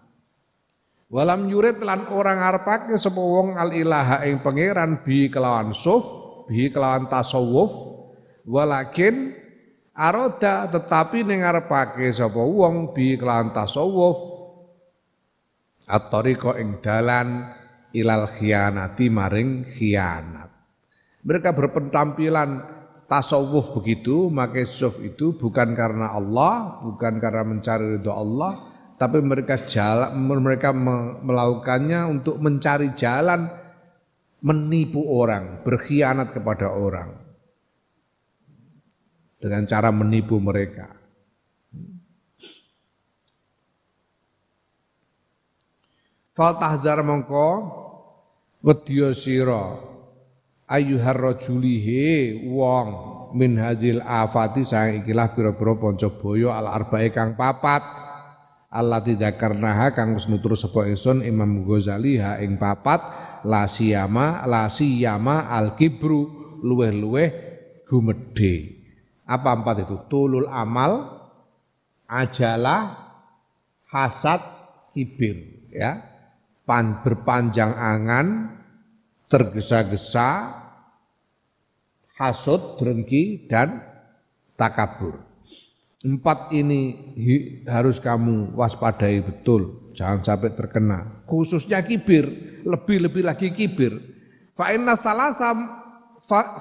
Walam yurid lan orang arpake sapa wong al ilaha ing pangeran bi kelawan suf, bi kelawan tasawuf, walakin aroda tetapi ning arepake sapa wong bi kelawan tasawuf at-tariqa ing dalan ilal khianati maring khianat. Mereka berpenampilan tasawuf begitu, maka suf itu bukan karena Allah, bukan karena mencari ridho Allah, tapi mereka jalan, mereka melakukannya untuk mencari jalan menipu orang, berkhianat kepada orang dengan cara menipu mereka. Fal tahdar mongko wedya sira ayyuhar rajulihe wong min hajil afati sang ikilah pira-pira panca boyo al arbae kang papat Allah tidak karena kang wis nutur sapa ingsun Imam Ghazali ha ing papat la siyama la siyama al kibru luweh-luweh gumedhe. Apa empat itu? Tulul amal ajalah hasad kibir ya pan, berpanjang angan, tergesa-gesa, hasut, drengki, dan takabur. Empat ini harus kamu waspadai betul, jangan sampai terkena. Khususnya kibir, lebih-lebih lagi kibir. Fa'inna salasa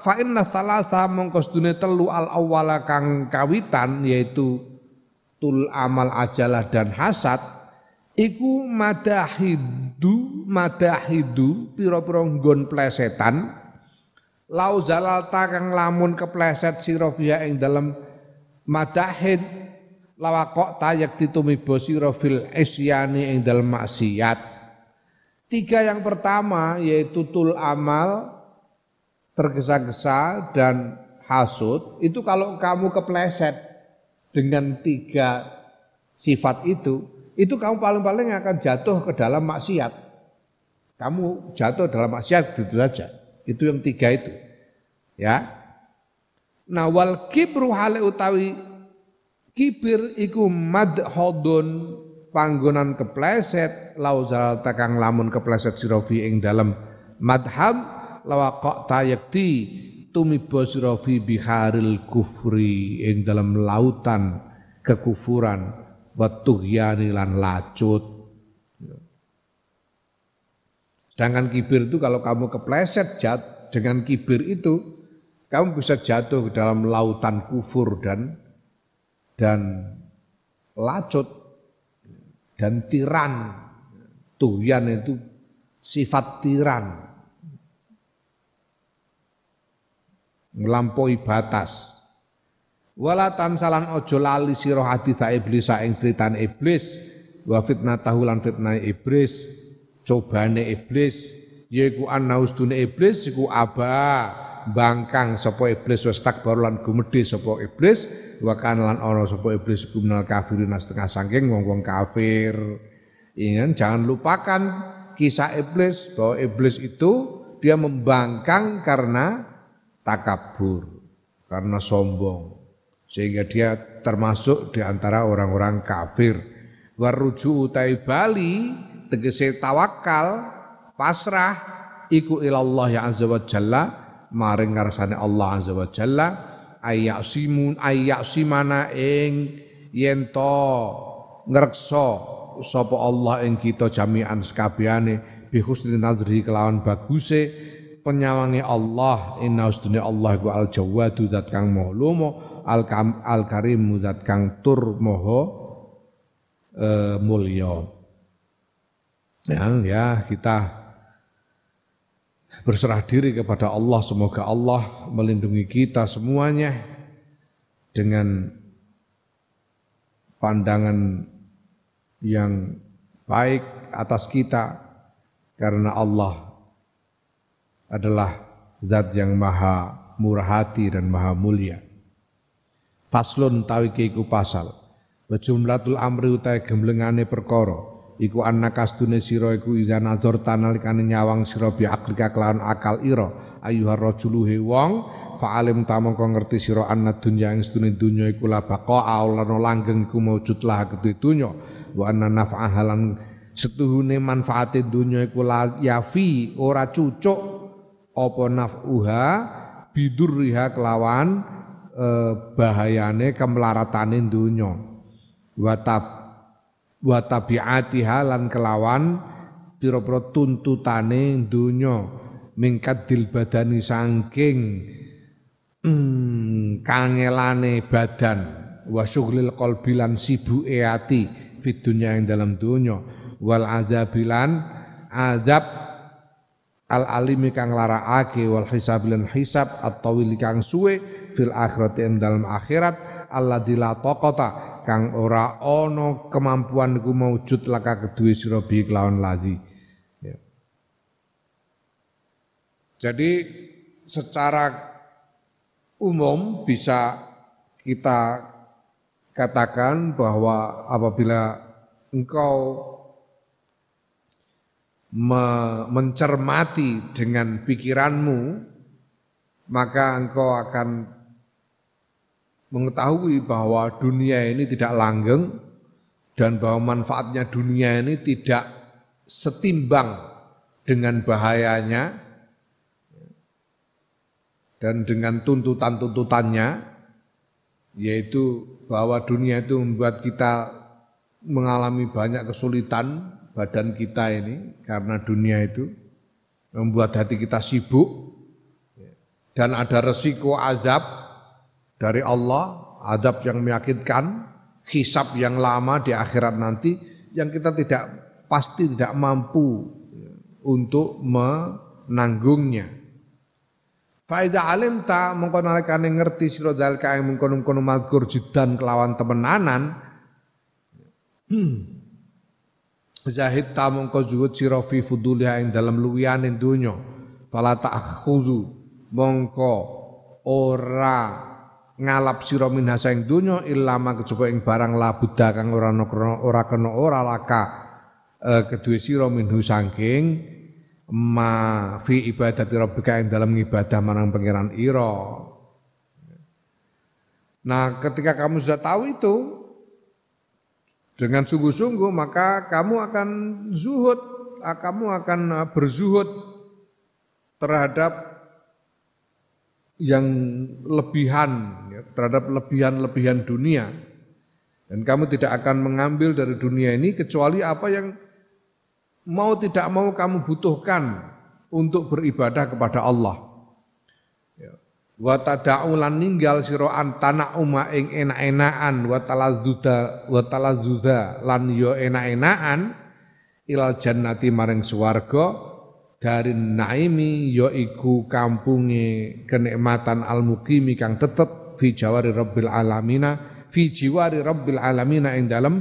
fa'inna salasa mongkos telu al awwala kang kawitan yaitu tul amal ajalah dan hasad iku madahidu madahidu pira-pira nggon plesetan. Lau zalalta kang lamun kepleset sira fiha ing dalem madahid lawakok tayak ditumiba sira fil isyani ing dalem maksiat. Tiga yang pertama yaitu tul amal tergesa-gesa dan hasud. Itu kalau kamu kepleset dengan tiga sifat itu itu kamu paling-paling akan jatuh ke dalam maksiat. Kamu jatuh dalam maksiat itu saja. Itu yang tiga itu. Ya. Nah wal kibru hale utawi kibir iku madhodun panggonan kepleset lauzal takang lamun kepleset sirofi ing dalam madhab lawaqaq tayakti tumiba sirofi biharil kufri ing dalam lautan kekufuran watuhyani lan lacut. Sedangkan kibir itu kalau kamu kepleset jat dengan kibir itu kamu bisa jatuh ke dalam lautan kufur dan dan lacut dan tiran. Tuhyan itu sifat tiran. Melampaui batas. Wala tansalan ojo lali sira hadits iblis ing critane iblis. Wa fitnatahu lan fitnah iblis. Cobane iblis. Yaiku annaustune iblis iku aba. Bangkang sapa iblis wis takbar lan gumedhe sapa iblis. Wa kana lan ana sapa iblis kuminal kafirin setengah saking wong-wong kafir. Ingat jangan lupakan kisah iblis bahwa iblis itu dia membangkang karena takabur karena sombong sehingga dia termasuk di antara orang-orang kafir. Waruju utai bali tegese tawakal pasrah iku ilallah ya azza wa jalla maring ngarsane Allah azza wa jalla ayyasimun ayyasimana ing yen to ngrekso sapa Allah ing kita jami'an sekabehane bi husni nazri kelawan baguse penyawangi Allah inna usdune Allah ku al jawadu zat kang maha al, karim zat kang tur maha e, ya kita berserah diri kepada Allah semoga Allah melindungi kita semuanya dengan pandangan yang baik atas kita karena Allah adalah zat yang maha murah hati dan maha mulia. Faslun tawi iku pasal. Wa jumlatul amri utai gemblengane perkara iku anna kastune sira iku iza nazar tanalikane nyawang sira bi aklika kelawan akal ira. Ayuhar rajulu wong fa'alim tamangka ngerti sira anna dunya ing sedune dunya iku la baqa aulana langgeng iku maujud lah kedue dunya. Wa anna naf'ahalan setuhune manfaate dunya iku la yafi ora cucuk. Apa naf'uha bidurriha kelawan eh, bahayane kemlaratane dunya wa tab wa tabiatiha lan kelawan pira-pira tuntutane dunya mingkadil badani sangking hmm, kangelane badan. Wa syughlil qalbi lan sibuke ati fid dunya ing dalam dunya wal azabilan azab al alimi kang larakake wal hisab lan hisab at-tawil kang suwe fil akhirat ing dalam akhirat Allah la taqata kang ora ana kemampuan iku maujud laka kedue sira bi kelawan ladi ya. Jadi secara umum bisa kita katakan bahwa apabila engkau me mencermati dengan pikiranmu, maka engkau akan mengetahui bahwa dunia ini tidak langgeng dan bahwa manfaatnya dunia ini tidak setimbang dengan bahayanya dan dengan tuntutan-tuntutannya yaitu bahwa dunia itu membuat kita mengalami banyak kesulitan badan kita ini karena dunia itu membuat hati kita sibuk dan ada resiko azab dari Allah, azab yang meyakinkan, hisab yang lama di akhirat nanti yang kita tidak pasti tidak mampu untuk menanggungnya. Faida alim ta mengko nalikane ngerti sira zalika ing mengkono-kono mazkur jidan kelawan temenanan. Hmm. Zahid ta mongko zuhud sira fi fuduliha ing dalam luwiyane donya. Fala ta'khudhu mongko ora ngalap sira minha saing donya illa ma kejaba ing barang labuda kang ora ora kena ora laka e, kedue sira minhu saking ma fi ibadati rabbika ing dalam ibadah marang pangeran ira. Nah, ketika kamu sudah tahu itu, dengan sungguh-sungguh maka kamu akan zuhud, kamu akan ah, berzuhud terhadap yang lebihan, ya, terhadap lebihan-lebihan dunia. Dan kamu tidak akan mengambil dari dunia ini kecuali apa yang mau tidak mau kamu butuhkan untuk beribadah kepada Allah wa tada'ulan ninggal sira antana uma ing enak-enakan wa talazzuda wa lan yo enak-enakan ilal jannati maring swarga dari naimi yo iku kampunge kenikmatan al mukimi kang tetep fi jawari rabbil alamina fi jiwari rabbil alamina ing dalem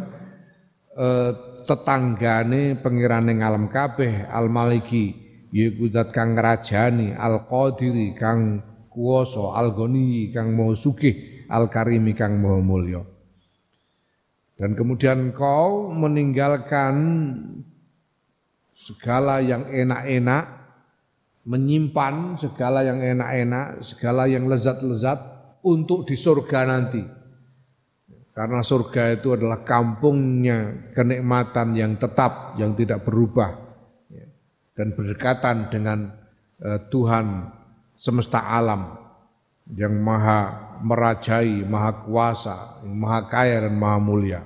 uh, tetanggane pengirane ngalam kabeh al maliki yaiku zat kang ngrajani al qadiri kang kuwasa al-ghani kang maha sugih al-karimi kang maha mulya. Dan kemudian kau meninggalkan segala yang enak-enak menyimpan segala yang enak-enak segala yang lezat-lezat untuk di surga nanti. Karena surga itu adalah kampungnya kenikmatan yang tetap, yang tidak berubah. Dan berdekatan dengan uh, Tuhan semesta alam yang maha merajai, maha kuasa, maha kaya dan maha mulia.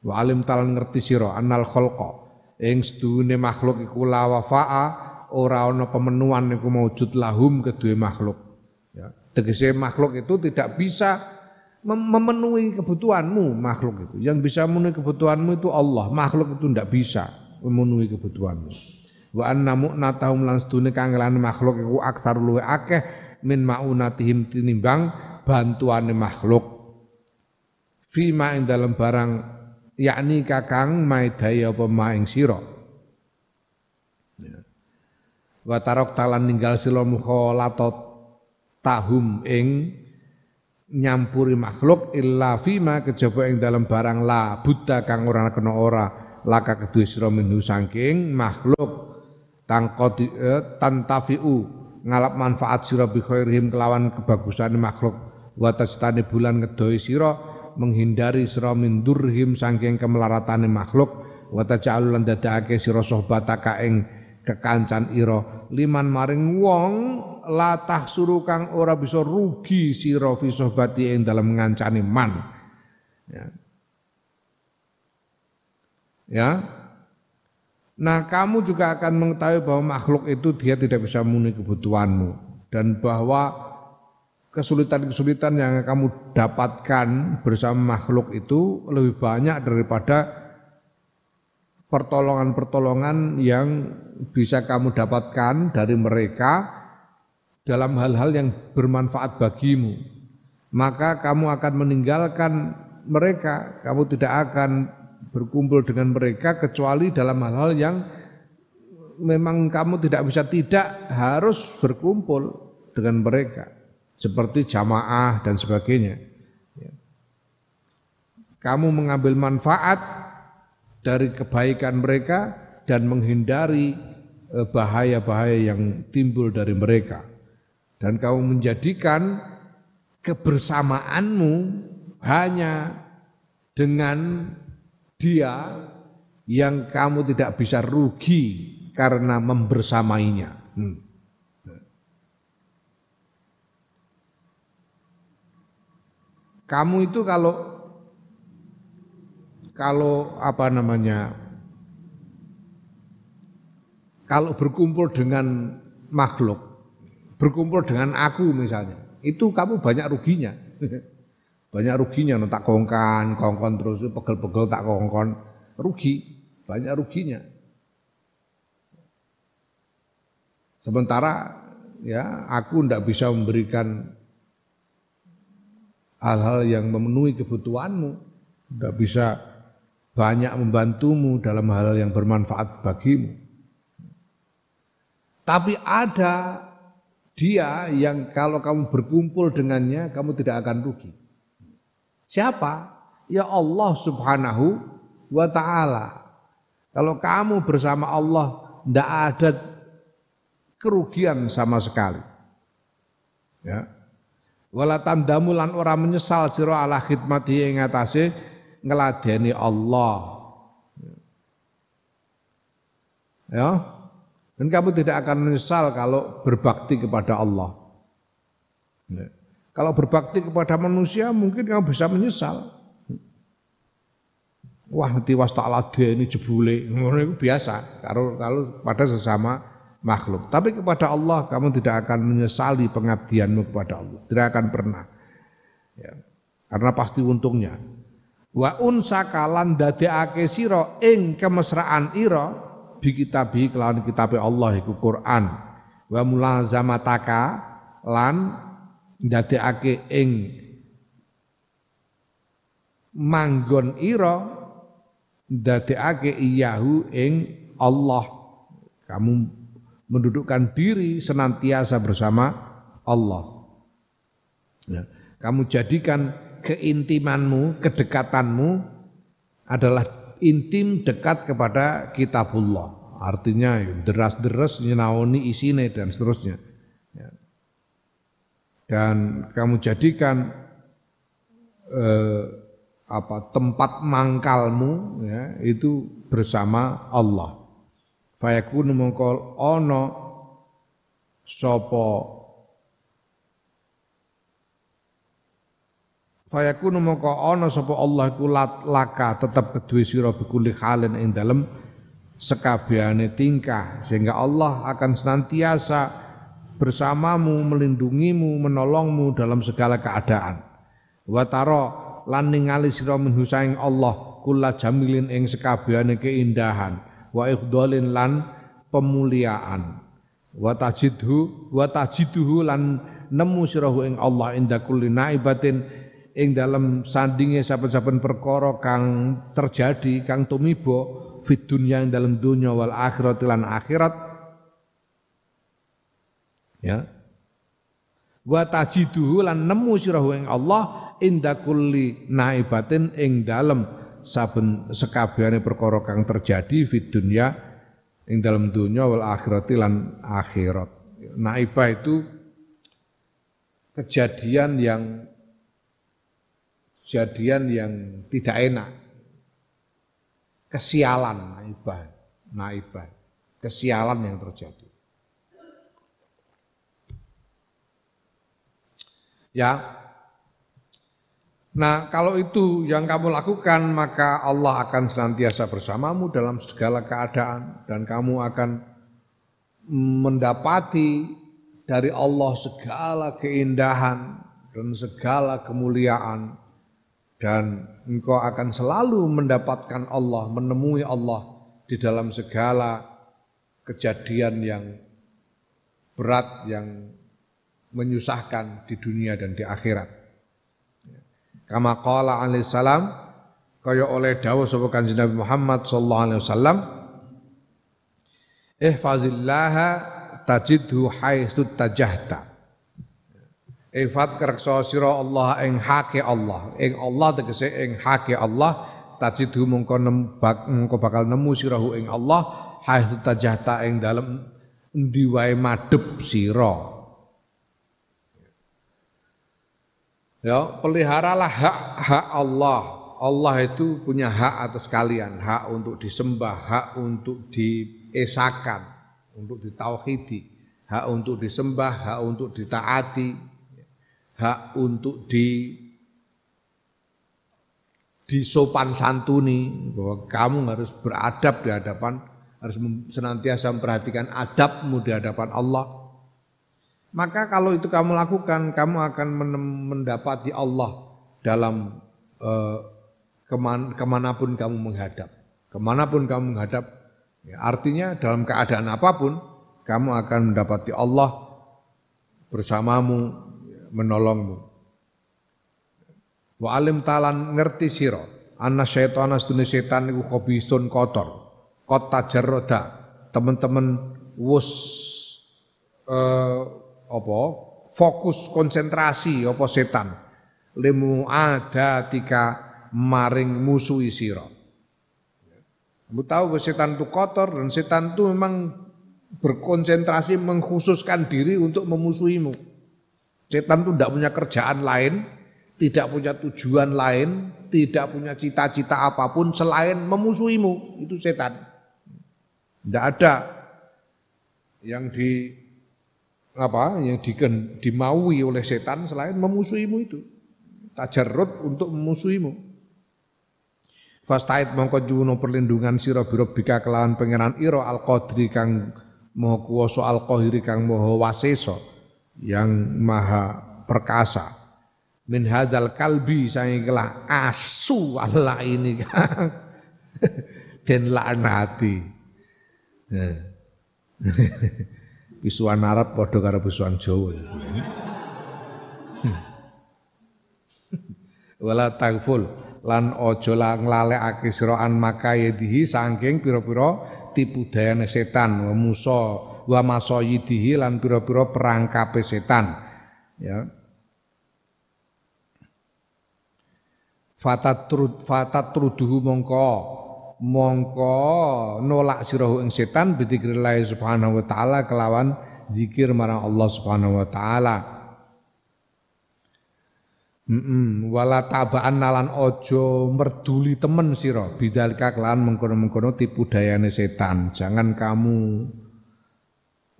Wa alim talan ngerti sira annal khalqa ing sedune makhluk iku la wafa'a ora ana pemenuhan iku maujud lahum kedue makhluk. Ya. Tegese makhluk itu tidak bisa memenuhi kebutuhanmu makhluk itu. Yang bisa memenuhi kebutuhanmu itu Allah. Makhluk itu tidak bisa memenuhi kebutuhanmu. Wa anna mu'natahum lan sedune kangelane makhluk iku aksar luwe akeh min maunatihim tinimbang bantuane makhluk. Fima ing dalam barang yakni kakang maidaya apa maing sira. Wa tarok talan ninggal sila mukhalatat tahum ing nyampuri makhluk illa fima kejaba ing dalam barang la buddha kang ora kena ora. Laka kedue sira minhu saking makhluk. Tangkodi eh, tantafiu ngalap manfaat sira bi khairihim kelawan kebagusan makhluk. Wa tajtani bulan ngedoi sira menghindari sira min durhim saking kemelaratane makhluk wa taj'alul lan dadake sira sohbataka ing kekancan ira. Liman maring wong latah suruh kang ora bisa rugi sira fi sohbati ing dalam ngancani man. Ya. ya. Nah kamu juga akan mengetahui bahwa makhluk itu dia tidak bisa memenuhi kebutuhanmu dan bahwa kesulitan-kesulitan yang kamu dapatkan bersama makhluk itu lebih banyak daripada pertolongan-pertolongan yang bisa kamu dapatkan dari mereka dalam hal-hal yang bermanfaat bagimu. Maka kamu akan meninggalkan mereka, kamu tidak akan berkumpul dengan mereka kecuali dalam hal-hal yang memang kamu tidak bisa tidak harus berkumpul dengan mereka seperti jamaah dan sebagainya. Ya. Kamu mengambil manfaat dari kebaikan mereka dan menghindari eh, bahaya-bahaya yang timbul dari mereka. Dan kau menjadikan kebersamaanmu hanya dengan dia yang kamu tidak bisa rugi karena membersamainya. Hmm. Kamu itu kalau kalau apa namanya kalau berkumpul dengan makhluk, berkumpul dengan aku misalnya, itu kamu banyak ruginya. [laughs] banyak ruginya, no, tak kongkan, kongkon terus, pegel-pegel tak kongkon, rugi, banyak ruginya. Sementara ya aku tidak bisa memberikan hal-hal yang memenuhi kebutuhanmu, tidak bisa banyak membantumu dalam hal yang bermanfaat bagimu. Tapi ada dia yang kalau kamu berkumpul dengannya kamu tidak akan rugi. Siapa? Ya Allah Subhanahu wa taala. Kalau kamu bersama Allah tidak ada kerugian sama sekali. Ya. Wala tandamu lan ora menyesal sira ala khidmati ing atase ngeladeni Allah. Ya. Dan kamu tidak akan menyesal kalau berbakti kepada Allah. Ya. Kalau berbakti kepada manusia mungkin kamu bisa menyesal. Wah, nanti was ini jebule, itu biasa. Kalau kalau pada sesama makhluk. Tapi kepada Allah kamu tidak akan menyesali pengabdianmu kepada Allah. Tidak akan pernah. Ya. Karena pasti untungnya wa unsa kalan dadekake sira ing kemesraan ira bi kitabi kelawan kitabe Allah iku Quran wa mulazamataka lan dadekake ing manggon ira dadekake iyahu ing Allah kamu mendudukkan diri senantiasa bersama Allah ya. kamu jadikan keintimanmu, kedekatanmu adalah intim dekat kepada kitabullah. Artinya deras-deras nyenaoni isine dan seterusnya. Ya. dan kamu jadikan eh, apa tempat mangkalmu ya itu bersama Allah. Fayakunu mongko ono sapa Fayakunu mongko ana sapa Allah iku laka tetep kedue sira bikuli halin ing dalem tingkah sehingga Allah akan senantiasa bersamamu, melindungimu, menolongmu dalam segala keadaan. Wa taro lan ningali sira minhu saing Allah kula jamilin ing sekabehane keindahan wa ifdhalin lan pemuliaan. Wa tajidhu wa tajiduhu lan nemu sirahu ing Allah inda kulli naibatin ing dalam sandinge saben-saben perkara kang terjadi kang tumiba fit dunya ing dalam dunya wal akhirat lan akhirat ya wa tajiduhu lan nemu sirahu ing Allah inda kulli naibatin ing dalam saben sekabehane perkara kang terjadi fit dunya ing dalam dunya wal akhirat lan akhirat naibah itu kejadian yang kejadian yang tidak enak. Kesialan naibah, naibah. Kesialan yang terjadi. Ya. Nah, kalau itu yang kamu lakukan, maka Allah akan senantiasa bersamamu dalam segala keadaan dan kamu akan mendapati dari Allah segala keindahan dan segala kemuliaan dan engkau akan selalu mendapatkan Allah, menemui Allah di dalam segala kejadian yang berat yang menyusahkan di dunia dan di akhirat. Kama qala alaihi salam kaya oleh dawuh sapa Kanjeng Nabi Muhammad sallallahu alaihi wasallam Ihfazillaha tajidhu haitsu tajahta Ifat kerksa sira Allah ing hake Allah. Ing Allah tegese ing hake Allah tajidu mungko nembak mungko bakal nemu sirahu ing Allah haitsu tajahta ing dalem endi wae madhep sira. Ya, peliharalah hak-hak Allah. Allah itu punya hak atas kalian, hak untuk disembah, hak untuk diesakan, untuk ditauhidi, hak untuk disembah, hak untuk ditaati, hak untuk di disopan santuni bahwa kamu harus beradab di hadapan harus senantiasa memperhatikan adabmu di hadapan Allah maka kalau itu kamu lakukan kamu akan mendapati Allah dalam eh, keman, ke mana pun kamu menghadap ke mana pun kamu menghadap ya, artinya dalam keadaan apa pun kamu akan mendapati Allah bersamamu menolongmu. Wa alim talan ngerti sira anna syaitana sedune setan iku khobisun kotor. Kota jarroda teman-teman wus eh, apa fokus konsentrasi apa setan limu ada tika maring musuhi sira. Kamu tahu setan itu kotor dan setan itu memang berkonsentrasi mengkhususkan diri untuk memusuhimu. Setan itu tidak punya kerjaan lain, tidak punya tujuan lain, tidak punya cita-cita apa pun selain memusuhimu. Itu setan. Tidak ada yang di apa? Yang di, dimaui oleh setan selain memusuhimu itu. Tajarrud untuk memusuhimu. Fastait mongko juno perlindungan sira birobika kelawan pangeran ira al qadri kang maha kuwasa al qahiri kang maha wasesa yang maha perkasa. Min hadal kalbi saya kelah asu Allah ini. [laughs] Dan laknati [laughs] bisuan Arab padha karo bisuan Jawa. [laughs] Wala tagful lan ojo la nglalekake sira an makayedihi saking pira-pira tipu dayane setan musa wa masoyidihi lan pira-pira perangkape setan. Ya. Fatatrud fatatruduhu mongko mongko nolak sirahu ing setan bidzikrillah subhanahu wa taala kelawan zikir marang Allah subhanahu wa taala Mm wala tabaan nalan ojo merduli temen siro bidalika kelan mengkono-mengkono tipu dayane setan. Jangan kamu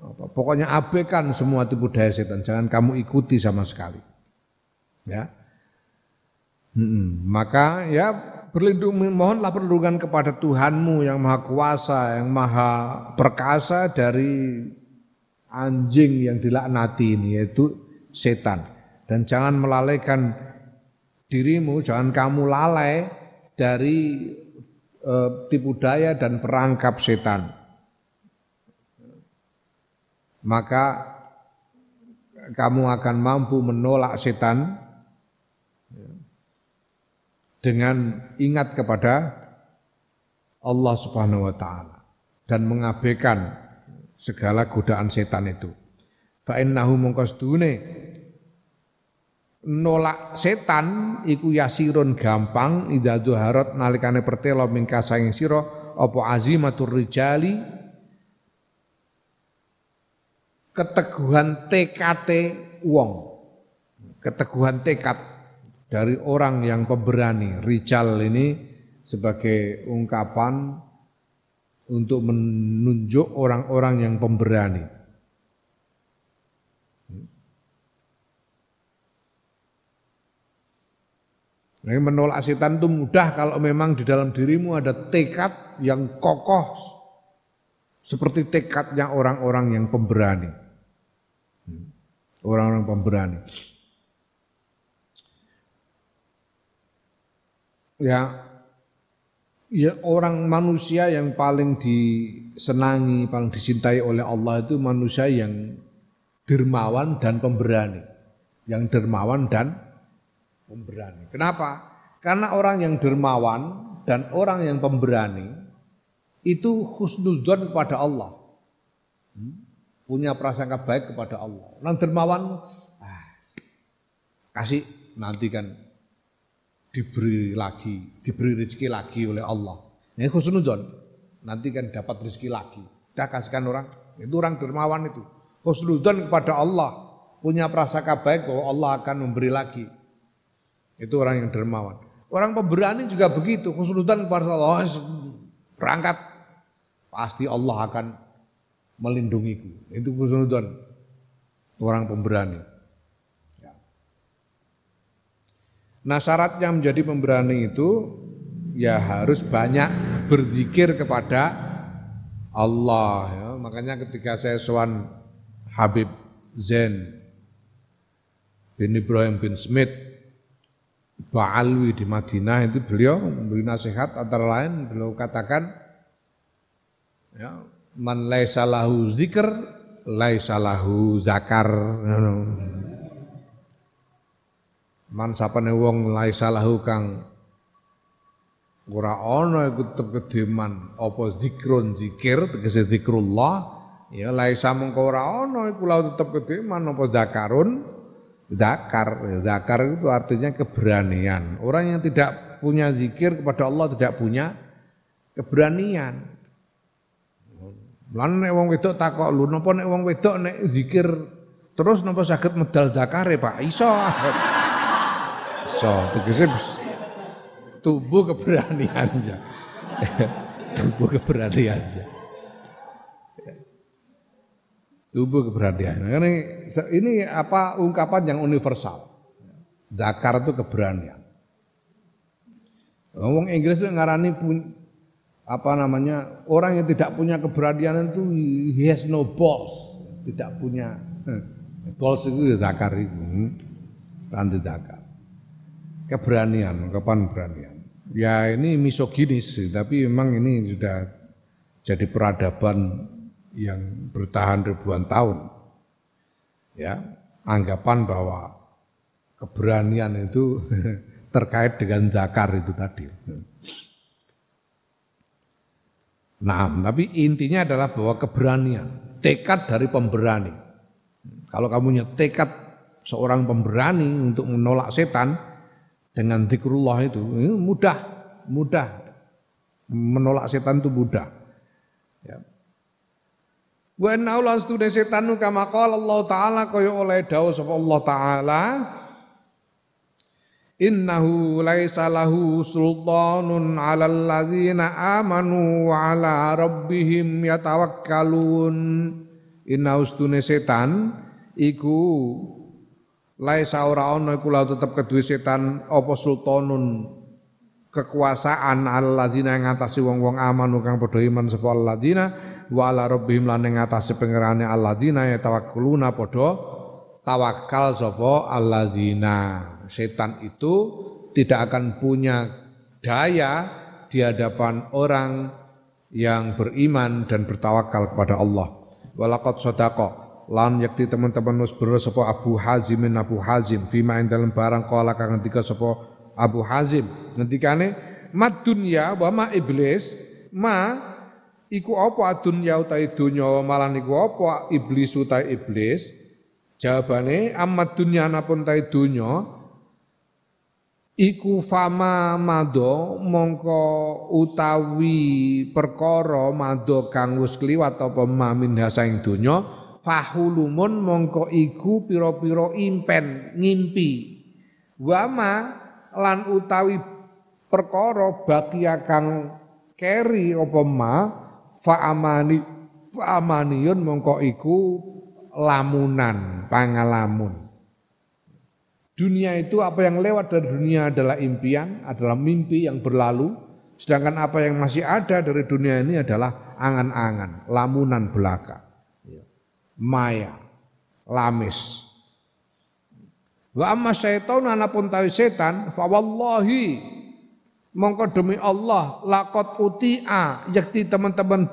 apa, pokoknya abaikan semua tipu daya setan. Jangan kamu ikuti sama sekali. Ya. Mm Maka ya berlindung mohonlah perlindungan kepada Tuhanmu yang maha kuasa, yang maha perkasa dari anjing yang dilaknati ini yaitu setan dan jangan melalaikan dirimu, jangan kamu lalai dari e, tipu daya dan perangkap setan. Maka kamu akan mampu menolak setan dengan ingat kepada Allah Subhanahu wa taala dan mengabaikan segala godaan setan itu. Fa innahu mungkasdune nolak setan iku yasirun gampang idza duharat nalikane pertelo mingka saing sira apa azimatur rijali keteguhan TKT wong keteguhan tekad dari orang yang pemberani rijal ini sebagai ungkapan untuk menunjuk orang-orang yang pemberani Nah, menolak setan itu mudah kalau memang di dalam dirimu ada tekad yang kokoh seperti tekadnya orang-orang yang pemberani. Hmm. Orang-orang pemberani. Ya, ya orang manusia yang paling disenangi, paling dicintai oleh Allah itu manusia yang dermawan dan pemberani. Yang dermawan dan pemberani. Kenapa? Karena orang yang dermawan dan orang yang pemberani itu husnudzon kepada Allah. Hmm? Punya prasangka baik kepada Allah. Orang dermawan ah, kasih nanti kan diberi lagi, diberi rezeki lagi oleh Allah. Ini husnudzon. Nanti kan dapat rezeki lagi. Dah kasihkan orang. Itu orang dermawan itu. Husnudzon kepada Allah. Punya prasangka baik bahwa Allah akan memberi lagi. Itu orang yang dermawan. Orang pemberani juga begitu, kesulitan kepada Allah, berangkat pasti Allah akan melindungiku. Itu kesulitan orang pemberani. Ya. Nah syaratnya menjadi pemberani itu ya harus banyak berzikir kepada Allah. Ya. Makanya ketika saya sowan Habib Zain bin Ibrahim bin Smith Ba'alwi di Madinah itu beliau memberi nasihat antara lain beliau katakan ya man laisa lahu zikr laisa lahu zakar man sapane wong laisa lahu kang ora ana iku tekedeman apa zikrun zikir tegese zikrullah ya laisa mengko ora ana iku lahu tetep kedeman apa zakarun Zakar, zakar itu artinya keberanian. Orang yang tidak punya zikir kepada Allah tidak punya keberanian. Lan nek wong wedok takok lu napa nek wong wedok nek zikir terus napa saged medal zakare Pak? Iso. Iso, tegese tubuh keberanian aja. [laughs] tubuh keberanian aja tubuh keberanian. Nah, ini, apa ungkapan yang universal. Zakar itu keberanian. Ngomong Inggris itu ngarani pun apa namanya orang yang tidak punya keberanian itu he has no balls, tidak punya hmm. balls itu ya zakar itu, ranti zakar. Keberanian, kapan keberanian. Ya ini misoginis, tapi memang ini sudah jadi peradaban yang bertahan ribuan tahun. Ya, anggapan bahwa keberanian itu [laughs] terkait dengan zakar itu tadi. Nah, tapi intinya adalah bahwa keberanian, tekad dari pemberani. Kalau kamu punya tekad seorang pemberani untuk menolak setan dengan zikrullah itu, mudah, mudah. Menolak setan itu mudah. Ya. Wa inna lan stune setan kama qala Allah taala kaya oleh dawuh sapa Allah taala Innahu laisa lahu sultanun 'alal ladzina amanu wa 'ala rabbihim yatawakkalun. Inna ustune setan iku laisa ora ana iku tetep kedue setan apa sultanun kekuasaan alladzina ngatasi wong-wong amanu kang padha iman sapa alladzina wa ala rabbihim lan ngatasi pangerane alladzina ya tawakkuluna padha tawakal sapa alladzina setan itu tidak akan punya daya di hadapan orang yang beriman dan bertawakal kepada Allah. Walaqad sadaqa lan yakti teman-teman nus sapa Abu Hazim Abu Hazim. Fima ing dalam barang kala kang ngendika sapa Abu Hazim. Ngendikane mad dunya wa ma iblis ma iku apa dunya utahe dunya malan iku apa iblis utahe iblis? Jawabane amat dunya napun ta dunya iku fama mado mongko utawi perkara mado kang wis kliwat apa mamin hasaing donya fahulumun mongko iku pira-pira impen ngimpi wama lan utawi perkara bakia kang keri apa ma fa amani fa amaniyun mongko iku lamunan pangalamun Dunia itu apa yang lewat dari dunia adalah impian, adalah mimpi yang berlalu. Sedangkan apa yang masih ada dari dunia ini adalah angan-angan, lamunan belaka. Ya. Maya, lamis. Wa amma syaitan anapun tawi setan, fa wallahi mongko demi Allah lakot uti'a yakti teman-teman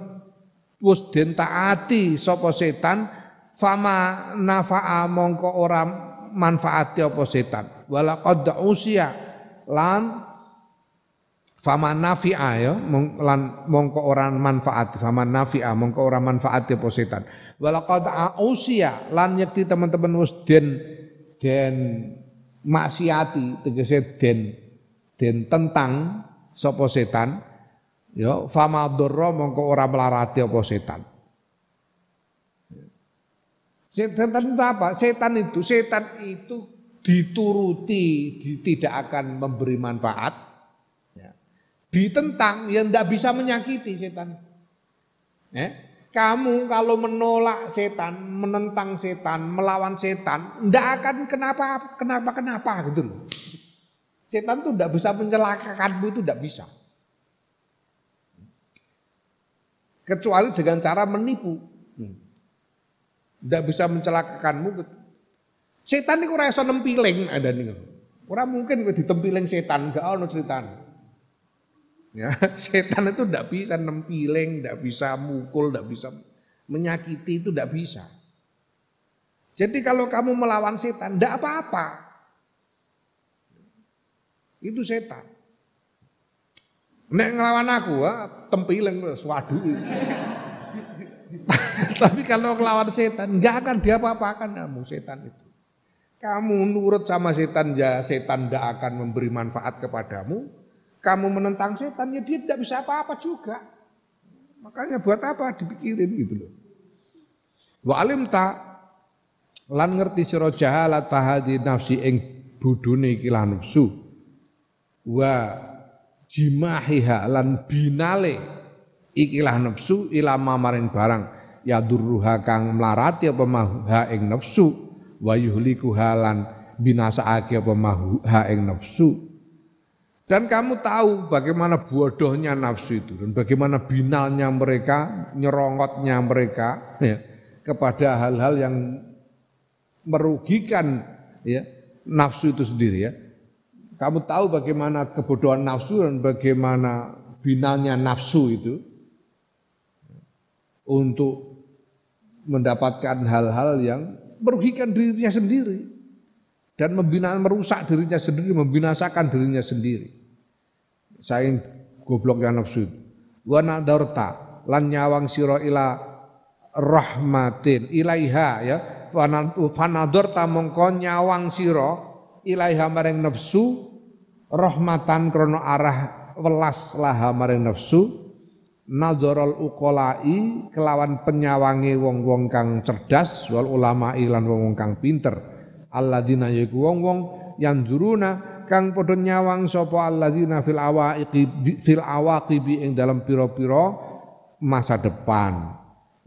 wis den taati sapa setan fama nafa'a mongko ora manfaati apa setan wala qad usia lan faman nafi'a ya lan mongko ora manfaat faman nafi'a mongko ora manfaati apa setan wala qad usia lan yakti teman-teman wis den den maksiati tegese den den tentang sapa setan ya fama dzarra mongko ora melarati apa setan Setan itu apa? Setan itu, setan itu dituruti, di, tidak akan memberi manfaat. Ditentang, yang tidak bisa menyakiti setan. Ya. Kamu kalau menolak setan, menentang setan, melawan setan, tidak akan kenapa, kenapa, kenapa gitu loh. Setan itu tidak bisa mencelakakanmu itu tidak bisa. Kecuali dengan cara menipu. Hmm. Tidak bisa mencelakakanmu. Setan itu rasa nempiling ada nih. Orang mungkin ditempiling setan, gak ada ceritanya. Ya, [laughs] setan itu tidak bisa nempiling, tidak bisa mukul, tidak bisa menyakiti itu tidak bisa. Jadi kalau kamu melawan setan, tidak apa-apa. Itu setan. Nek ngelawan aku, tempiling, waduh. [laughs] Tapi kalau melawan setan, nggak akan diapa-apakan kamu setan itu. Kamu nurut sama setan ya setan tidak akan memberi manfaat kepadamu. Kamu menentang setan ya dia tidak bisa apa-apa juga. Makanya buat apa dipikirin gitu loh. Wa alim ta lan ngerti sira jahalat tahadi nafsi ing budune iki nafsu. Wa jimahiha lan binale ikilah nafsu ilama maring barang ya durruha kang mlarati apa maha ing nafsu wa yuhliku halan binasaake apa maha ing nafsu dan kamu tahu bagaimana bodohnya nafsu itu dan bagaimana binalnya mereka, nyerongotnya mereka ya, kepada hal-hal yang merugikan ya, nafsu itu sendiri ya. Kamu tahu bagaimana kebodohan nafsu dan bagaimana binalnya nafsu itu untuk mendapatkan hal-hal yang merugikan dirinya sendiri dan membina merusak dirinya sendiri, membinasakan dirinya sendiri. Saing gobloknya nafsu. Wa nadarta lan nyawang sira ila rahmatin ilaiha ya. Fanadorta mongko nyawang sira ilaiha maring nafsu rahmatan krono arah welas laha maring nafsu. Nazarul uqolai kelawan penyawangi wong-wong kang cerdas wal ulama ilan wong-wong kang pinter. Alladzina yaiku wong-wong yang juruna kang padha nyawang sapa alladzina fil awaiqi fil awaqibi ing dalam pira-pira masa depan.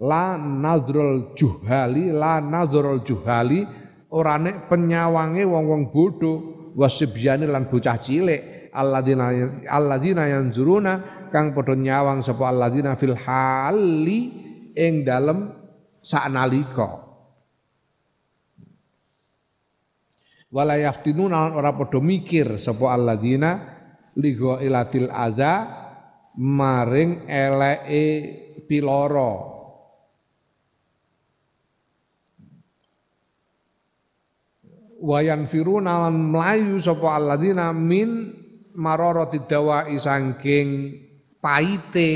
La nazrul juhali la nazrul juhali ora nek penyawange wong-wong bodho wasibyane lan bocah cilik. Alladzina alladzina yanzuruna kang padha nyawang sapa alladzina fil hali ing dalem saknalika wala yaftinuna ora padha mikir sapa alladzina ligo ilatil adza maring eleke piloro. Wayan firuna lan mlayu sapa alladzina min mararati dawai saking paite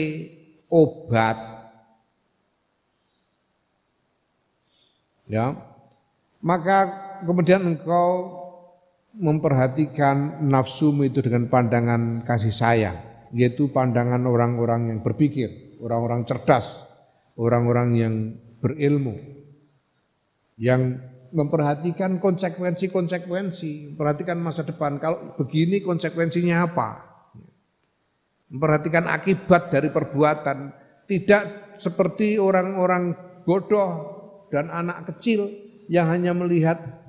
obat. Ya. Maka kemudian engkau memperhatikan nafsumu itu dengan pandangan kasih sayang, yaitu pandangan orang-orang yang berpikir, orang-orang cerdas, orang-orang yang berilmu, yang memperhatikan konsekuensi-konsekuensi, perhatikan masa depan. Kalau begini konsekuensinya apa? Memperhatikan akibat dari perbuatan, tidak seperti orang-orang bodoh dan anak kecil yang hanya melihat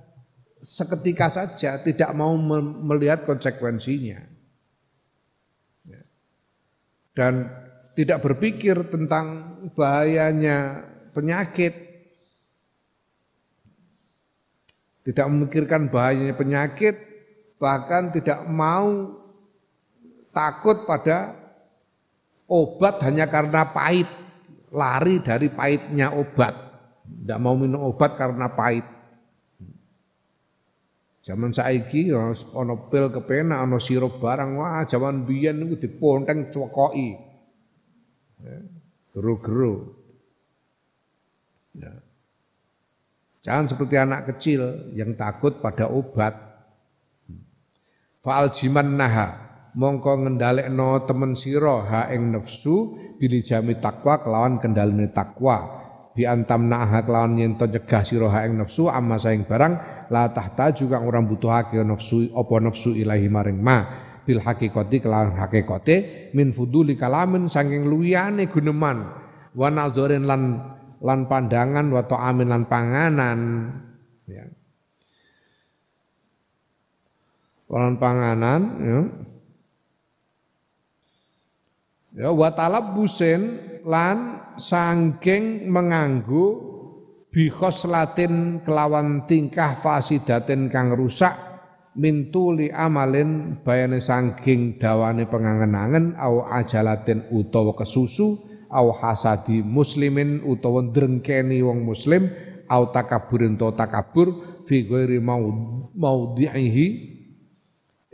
seketika saja tidak mau melihat konsekuensinya. Ya. Dan tidak berpikir tentang bahayanya penyakit, tidak memikirkan bahayanya penyakit, bahkan tidak mau takut pada obat hanya karena pahit, lari dari pahitnya obat. Tidak mau minum obat karena pahit. Zaman saiki ya ana pil kepenak, ana sirup barang, wah zaman biyen niku diponteng. Ya, geru-geru. Ya. Jangan seperti anak kecil yang takut pada obat. Fa'al jiman naha mongko ngendalekno temen sira ha ing nafsu jami takwa kelawan kendalene takwa bi antam naha kelawan yen to nyegah sira ing nafsu amma saing barang la tahta juga orang butuhake nafsu apa nafsu ilahi maring ma. Bil hakikati kelawan hakikate min fuduli kalamin saking luyane guneman. Wa nazarin lan lan pandangan wa ta'amin lan panganan. Ya. Lan panganan ya ya wa talabbusin lan sangking menganggu bihos latin kelawan tingkah fasidatin kang rusak mintuli amalin bayane sangking dawane pengangen-angen au ajalatin utawa kesusu au hasadi muslimin utawa drengkeni wong muslim au takaburin to takabur fi ghairi maudhihi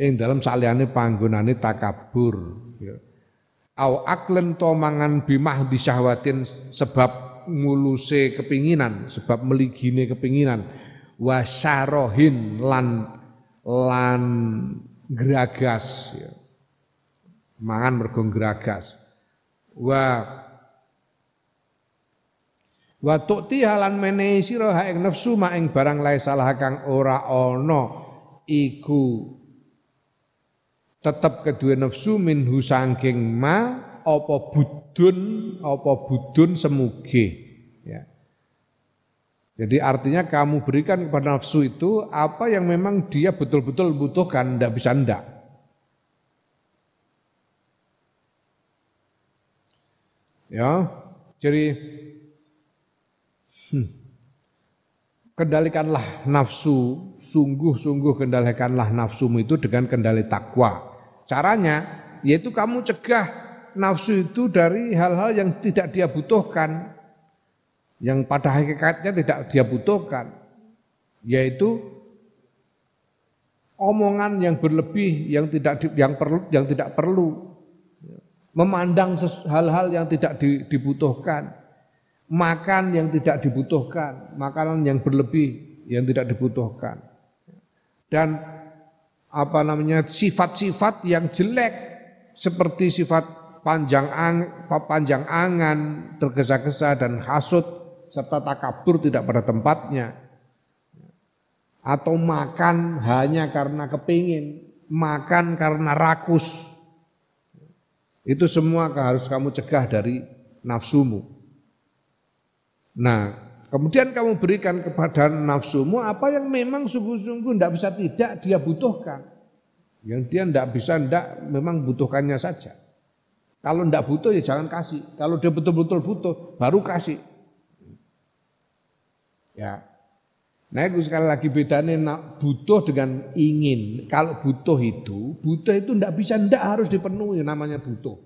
ing dalam saliyane panggonane takabur. Au aklen to mangan bimah disyahwatin sebab nguluse kepinginan sebab meligine kepinginan wasarohin lan lan geragas ya. mangan mergo geragas wa wa tu'ti halan menehi sira ing nafsu ma ing barang lae salah kang ora ana iku tetep kedua nafsu minhu sangking ma apa budun apa budun semuge ya. Jadi artinya kamu berikan kepada nafsu itu apa yang memang dia betul-betul butuhkan, tidak bisa ndak. Ya, jadi hmm, kendalikanlah nafsu, sungguh-sungguh kendalikanlah nafsumu itu dengan kendali takwa. Caranya yaitu kamu cegah nafsu itu dari hal-hal yang tidak dia butuhkan, yang pada hakikatnya tidak dia butuhkan, yaitu omongan yang berlebih yang tidak yang perlu yang tidak perlu, memandang hal-hal yang tidak dibutuhkan, makan yang tidak dibutuhkan, makanan yang berlebih yang tidak dibutuhkan, dan apa namanya sifat-sifat yang jelek seperti sifat panjang ang, panjang angan, tergesa-gesa dan hasut serta takabur tidak pada tempatnya. Atau makan hanya karena kepingin, makan karena rakus. Itu semua harus kamu cegah dari nafsumu. Nah, kemudian kamu berikan kepada nafsumu apa yang memang sungguh-sungguh tidak bisa tidak dia butuhkan. Yang dia tidak bisa tidak memang butuhkannya saja. Kalau tidak butuh ya jangan kasih. Kalau dia betul-betul butuh baru kasih. Ya. Nah, itu sekali lagi bedanya butuh dengan ingin. Kalau butuh itu, butuh itu tidak bisa, tidak harus dipenuhi namanya butuh.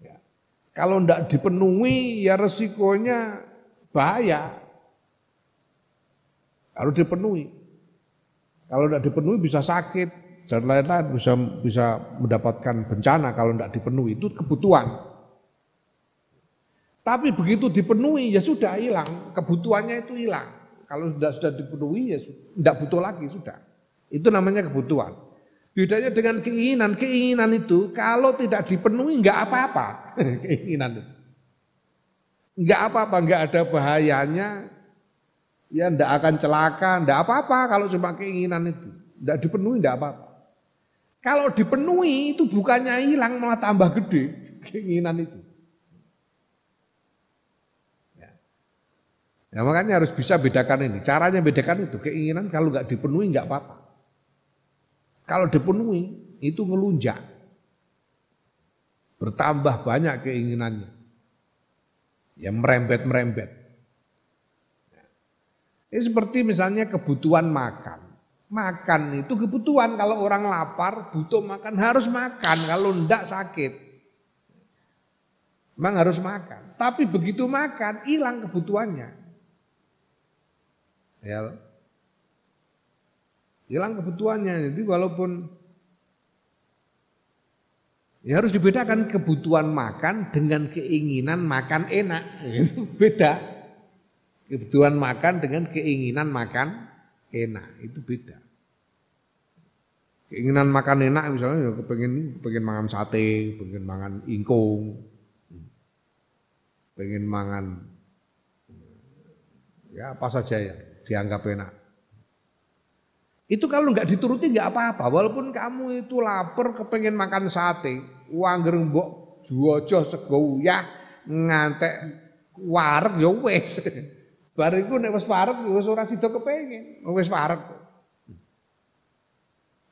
Ya. Kalau tidak dipenuhi, ya resikonya bahaya. Harus dipenuhi. Kalau tidak dipenuhi bisa sakit dan lain-lain, bisa bisa mendapatkan bencana kalau tidak dipenuhi. Itu kebutuhan. Tapi begitu dipenuhi ya sudah hilang, kebutuhannya itu hilang. Kalau sudah sudah dipenuhi ya tidak butuh lagi sudah. Itu namanya kebutuhan. Bedanya dengan keinginan, keinginan itu kalau tidak dipenuhi nggak apa-apa. [laughs] keinginan itu. Nggak apa-apa, nggak ada bahayanya. Ya ndak akan celaka, ndak apa-apa kalau cuma keinginan itu. Ndak dipenuhi ndak apa-apa. Kalau dipenuhi itu bukannya hilang malah tambah gede keinginan itu. Ya makanya harus bisa bedakan ini. Caranya bedakan itu. Keinginan kalau nggak dipenuhi nggak apa-apa. Kalau dipenuhi itu ngelunjak. Bertambah banyak keinginannya. Ya merembet-merembet. Ini seperti misalnya kebutuhan makan. Makan itu kebutuhan. Kalau orang lapar butuh makan harus makan. Kalau ndak sakit. Memang harus makan. Tapi begitu makan hilang kebutuhannya. Ya. Hilang kebutuhannya. Jadi walaupun Ya harus dibedakan kebutuhan makan dengan keinginan makan enak. Itu beda. Kebutuhan makan dengan keinginan makan enak. Itu beda. Keinginan makan enak misalnya ya kepengen, kepengen makan sate, pengen makan ingkung, pengen makan ya apa saja ya dianggap enak. Itu kalau nggak dituruti nggak apa-apa. Walaupun kamu itu lapar kepengen makan sate, uang mbok juojo sego ya ngantek wareg ya wis. [laughs] Bariku nek wis wareg ya wis ora sida kepengin, wis wareg.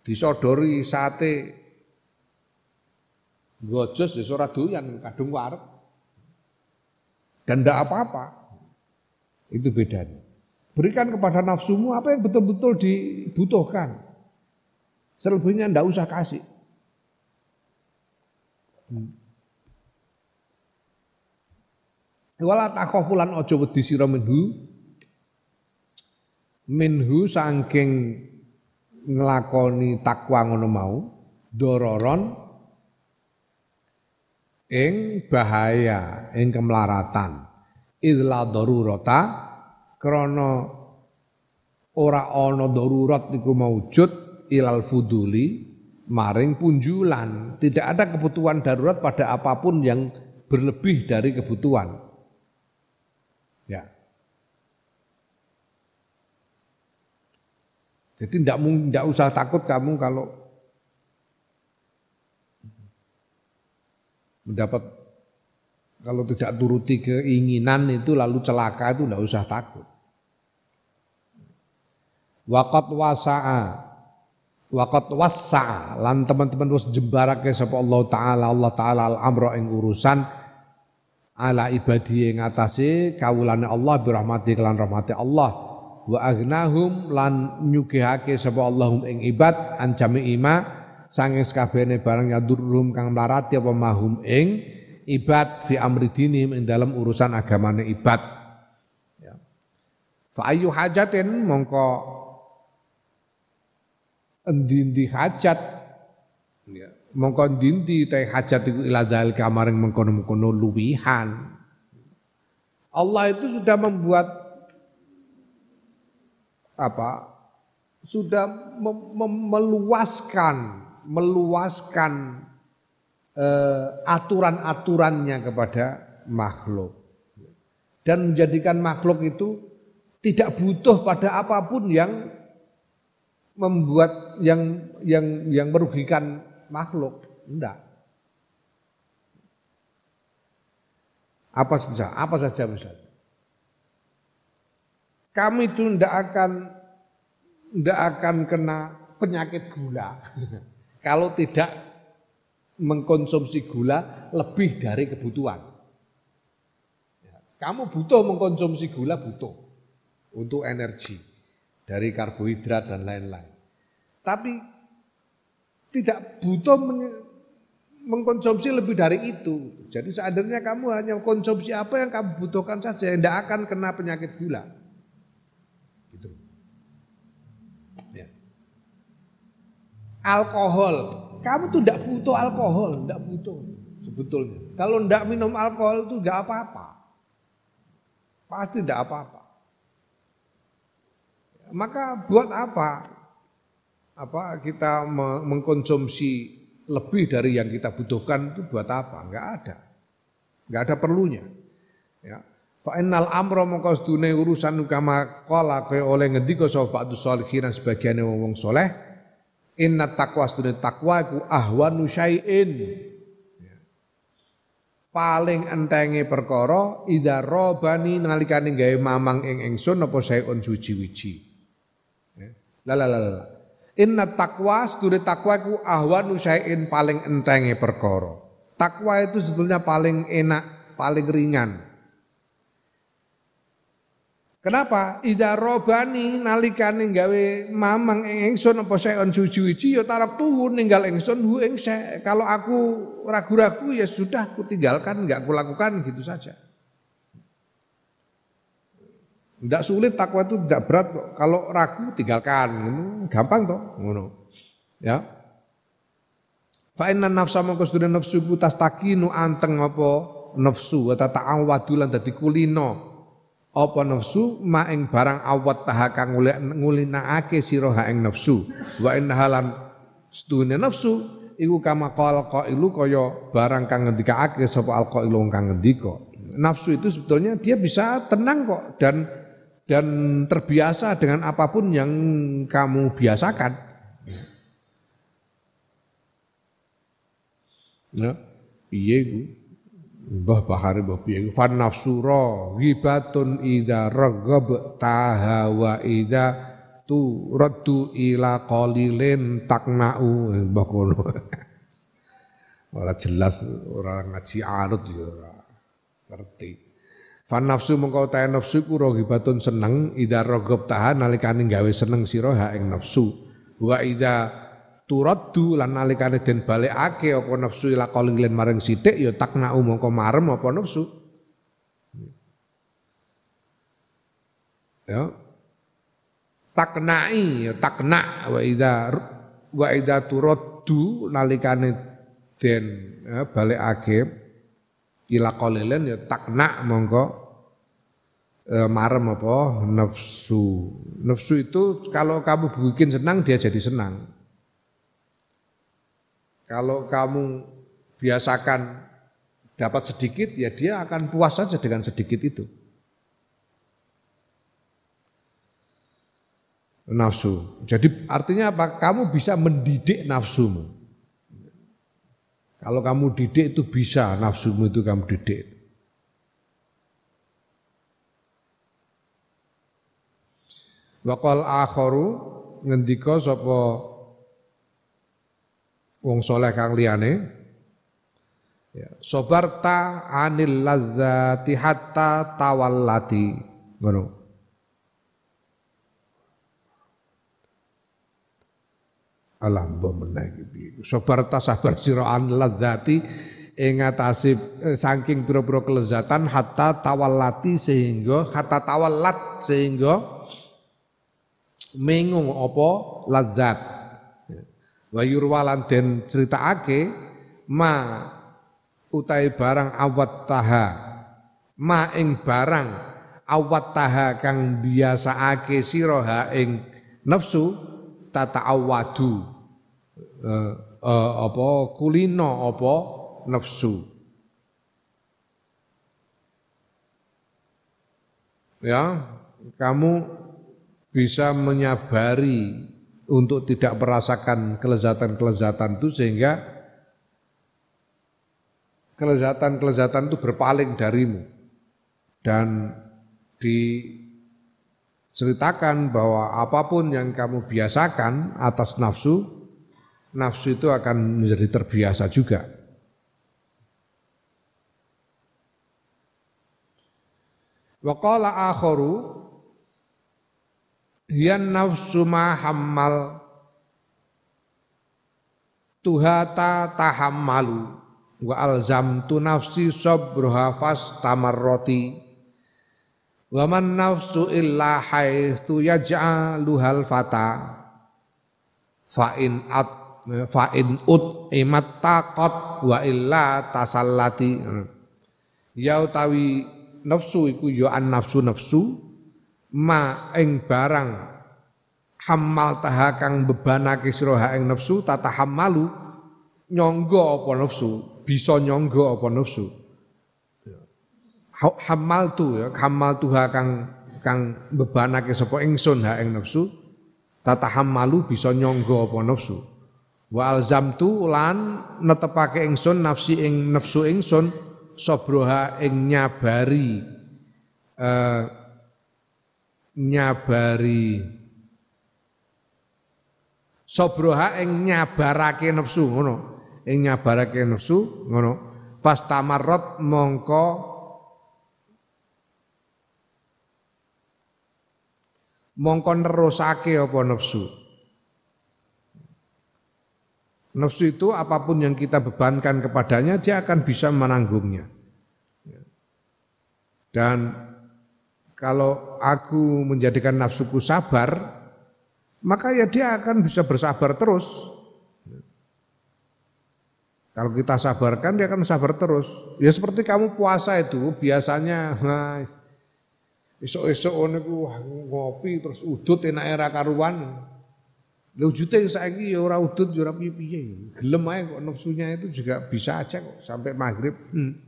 Disodori sate gojos ya ora doyan kadung wareg. Dan ndak apa-apa. Itu bedanya. Berikan kepada nafsumu apa yang betul-betul dibutuhkan. Selebihnya ndak usah kasih. Hmm. Wala takhafulan aja wedi sira minhu. Minhu saking nglakoni takwa ngono mau, dororon ing bahaya, ing kemlaratan. Idla darurata krana ora ana darurat niku maujud ilal fuduli maring punjulan. Tidak ada kebutuhan darurat pada apa pun yang berlebih dari kebutuhan. Ya. Jadi tidak tidak usah takut kamu kalau mendapat kalau tidak turuti keinginan itu lalu celaka itu tidak usah takut. Waqat wasa'a. Waqat wasa'a lan teman-teman wis jembarake sapa Allah taala. Allah taala al amra ing urusan ala ibadi ing atase kawulane Allah bi rahmati kelan rahmati Allah. Wa aghnahum lan nyugihake sapa Allahum ing ibad an ima sanging sakabehane barang yadurum kang mlarati apa mahum ing ibad fi amri dinim ing dalam urusan agamane ibad. Ya. Fa ayu hajatin mongko endi-endi hajat. Ya. mongko endi teh hajat iku ila dzalika maring mengkono-mengkono luwihan. Allah itu sudah membuat apa? Sudah mem mem meluaskan meluaskan eh, aturan-aturannya kepada makhluk. Dan menjadikan makhluk itu tidak butuh pada apa pun yang membuat yang yang yang merugikan makhluk. Enggak. Apa saja, apa saja misalnya. Kami itu tidak akan tidak akan kena penyakit gula [laughs] kalau tidak mengkonsumsi gula lebih dari kebutuhan. Ya, kamu butuh mengkonsumsi gula butuh untuk energi dari karbohidrat dan lain-lain. Tapi tidak butuh mengkonsumsi lebih dari itu. Jadi seandainya kamu hanya konsumsi apa yang kamu butuhkan saja, tidak akan kena penyakit gula. Gitu. Ya. Alkohol, kamu tuh tidak butuh alkohol, tidak butuh sebetulnya. Kalau tidak minum alkohol itu tidak apa-apa, pasti tidak apa-apa. Maka buat apa? Apa kita mengkonsumsi lebih dari yang kita butuhkan itu buat apa? Enggak ada. Enggak ada perlunya. Ya. Fa innal amra mongko sedune urusan kama qala kaya oleh ngendika sapa ba'du sholihin sebagian wong soleh inna taqwa sedune takwa iku ahwanu syai'in ya. paling entenge perkara idza robani nalikane gawe mamang ing ingsun apa syai'un suci-wiji ya. la la la la Inna takwa sedure takwa iku ahwanu syai'in paling entenge perkara. Takwa itu sebetulnya paling enak, paling ringan. Kenapa? Ida robani nalikane gawe mamang ing ingsun apa saeon suci-wiji ya tarak tuhu ninggal ingsun hu ing Kalau aku ragu-ragu ya sudah aku tinggalkan, enggak aku lakukan gitu saja. Tidak sulit takwa itu tidak berat kok. Kalau ragu tinggalkan, gampang toh, ngono. Ya. Fa inna nafsa mongko sedune nafsu ku tastakinu anteng apa nafsu wa ta'awadu lan dadi kulino. Apa nafsu ma ing barang awat taha kang ngulinakake sira ha ing nafsu. Wa inna halan sedune nafsu iku kama qala qailu kaya barang kang ngendikake sapa alqailu kang ngendika. Nafsu itu sebetulnya dia bisa tenang kok dan dan terbiasa dengan apa pun yang kamu biasakan. Ya, piye iku? Mbah Bahari mbah piye iku? Fan nafsura ghibatun idza raghab taha wa idza tu raddu ila qalilin takna'u mbah kono. [laughs] Ora jelas orang ngaji arut ya ora ngerti. Fan nafsu mengkau ta nafsu ku rogibatun seneng ida rogob tahan nalikane gawe seneng sira ha ing nafsu. Wa ida turaddu lan nalikane den balekake apa nafsu ila qalilin maring sithik ya takna mongko marem apa nafsu. Ya. Taknai ya takna wa ida wa ida turaddu nalikane den ya, balekake ila qalilan ya takna monggo e, marem apa nafsu. Nafsu itu kalau kamu bikin senang dia jadi senang. Kalau kamu biasakan dapat sedikit ya dia akan puas saja dengan sedikit itu. Nafsu. Jadi artinya apa? Kamu bisa mendidik nafsumu. Kalau kamu didik itu bisa nafsumu itu kamu didik. Wakal akharu ngendika sapa wong soleh kang liyane? Ya, sobarta anil ladzati hatta tawallati. Ngono alah mbah meneh iki sabar tasabar sira an ladzati ing eh, saking pira-pira kelezatan hatta tawallati sehingga hatta tawallat sehingga mengung apa ladzat. Wa yurwalan den critakake ma utai barang awat taha ma ing barang awat taha kang biasaake sira ha ing nafsu tata awadu uh, uh, apa kulino apa nafsu. Ya, kamu bisa menyabari untuk tidak merasakan kelezatan-kelezatan itu sehingga kelezatan-kelezatan itu berpaling darimu dan diceritakan bahwa apa pun yang kamu biasakan atas nafsu nafsu itu akan menjadi terbiasa juga. Wa qala akharu nafsu ma hammal tuhata tahammalu wa alzamtu nafsi sabruha tamarroti wa man nafsu illa haitsu yaj'aluhal fata fa in at fa in ut imat taqat wa illa tasallati. Ya utawi nafsu iku ya an nafsu nafsu ma ing barang hamal taha kang bebanake sira ing nafsu tatahammalu nyangga apa nafsu bisa nyangga apa nafsu. Hamal tu ya hamal tuha kang kang bebanake sapa ingsun ha ing nafsu tatahammalu bisa nyangga apa nafsu wa alzamtu lan netepake ingsun nafsi ing nafsu ingsun sobroha ing nyabari uh, nyabari. Sobroha ing nyabarake nafsu ngono. Ing nyabarake nafsu ngono. Fastamarrot mongko mongko nerusake apa nafsu Nafsu itu apa pun yang kita bebankan kepadanya, dia akan bisa menanggungnya. Dan kalau aku menjadikan nafsuku sabar, maka ya dia akan bisa bersabar terus. Kalau kita sabarkan, dia akan sabar terus. Ya seperti kamu puasa itu, biasanya nah, esok-esok ngopi terus udut enak era karuan. Wujute saiki ya ora udut ya ora piye-piye. Gelem ae kok nafsunya itu juga bisa aja kok sampai maghrib. Hmm.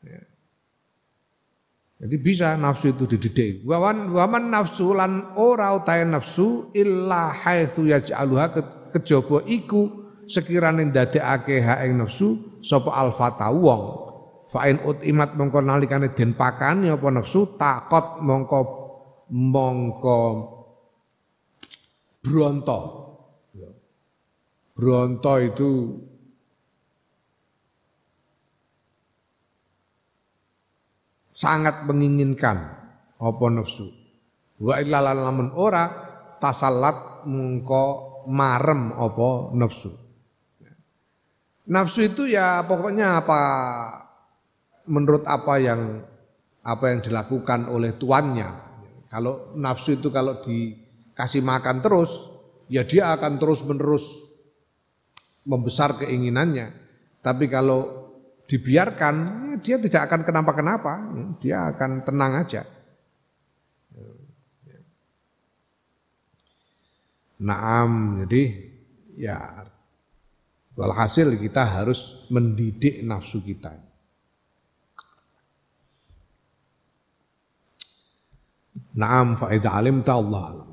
Ya. Jadi bisa nafsu itu dididik. Wawan waman nafsu lan ora utahe nafsu illa haitsu yaj'aluha kejaba iku sekirane ndadekake ha ing nafsu sapa alfata wong. Fa in utimat mongko nalikane den pakani apa nafsu takot mongko mongko Bronto. Ya. Bronto itu sangat menginginkan apa nafsu. Wa illa lamun ora tasallat mengko marem apa nafsu. Nafsu itu ya pokoknya apa menurut apa yang apa yang dilakukan oleh tuannya. Kalau nafsu itu kalau di kasih makan terus, ya dia akan terus-menerus membesar keinginannya. Tapi kalau dibiarkan, ya dia tidak akan kenapa-kenapa, ya, dia akan tenang aja. Naam, jadi ya walhasil kita harus mendidik nafsu kita. Naam faedah alim ta Allah alam.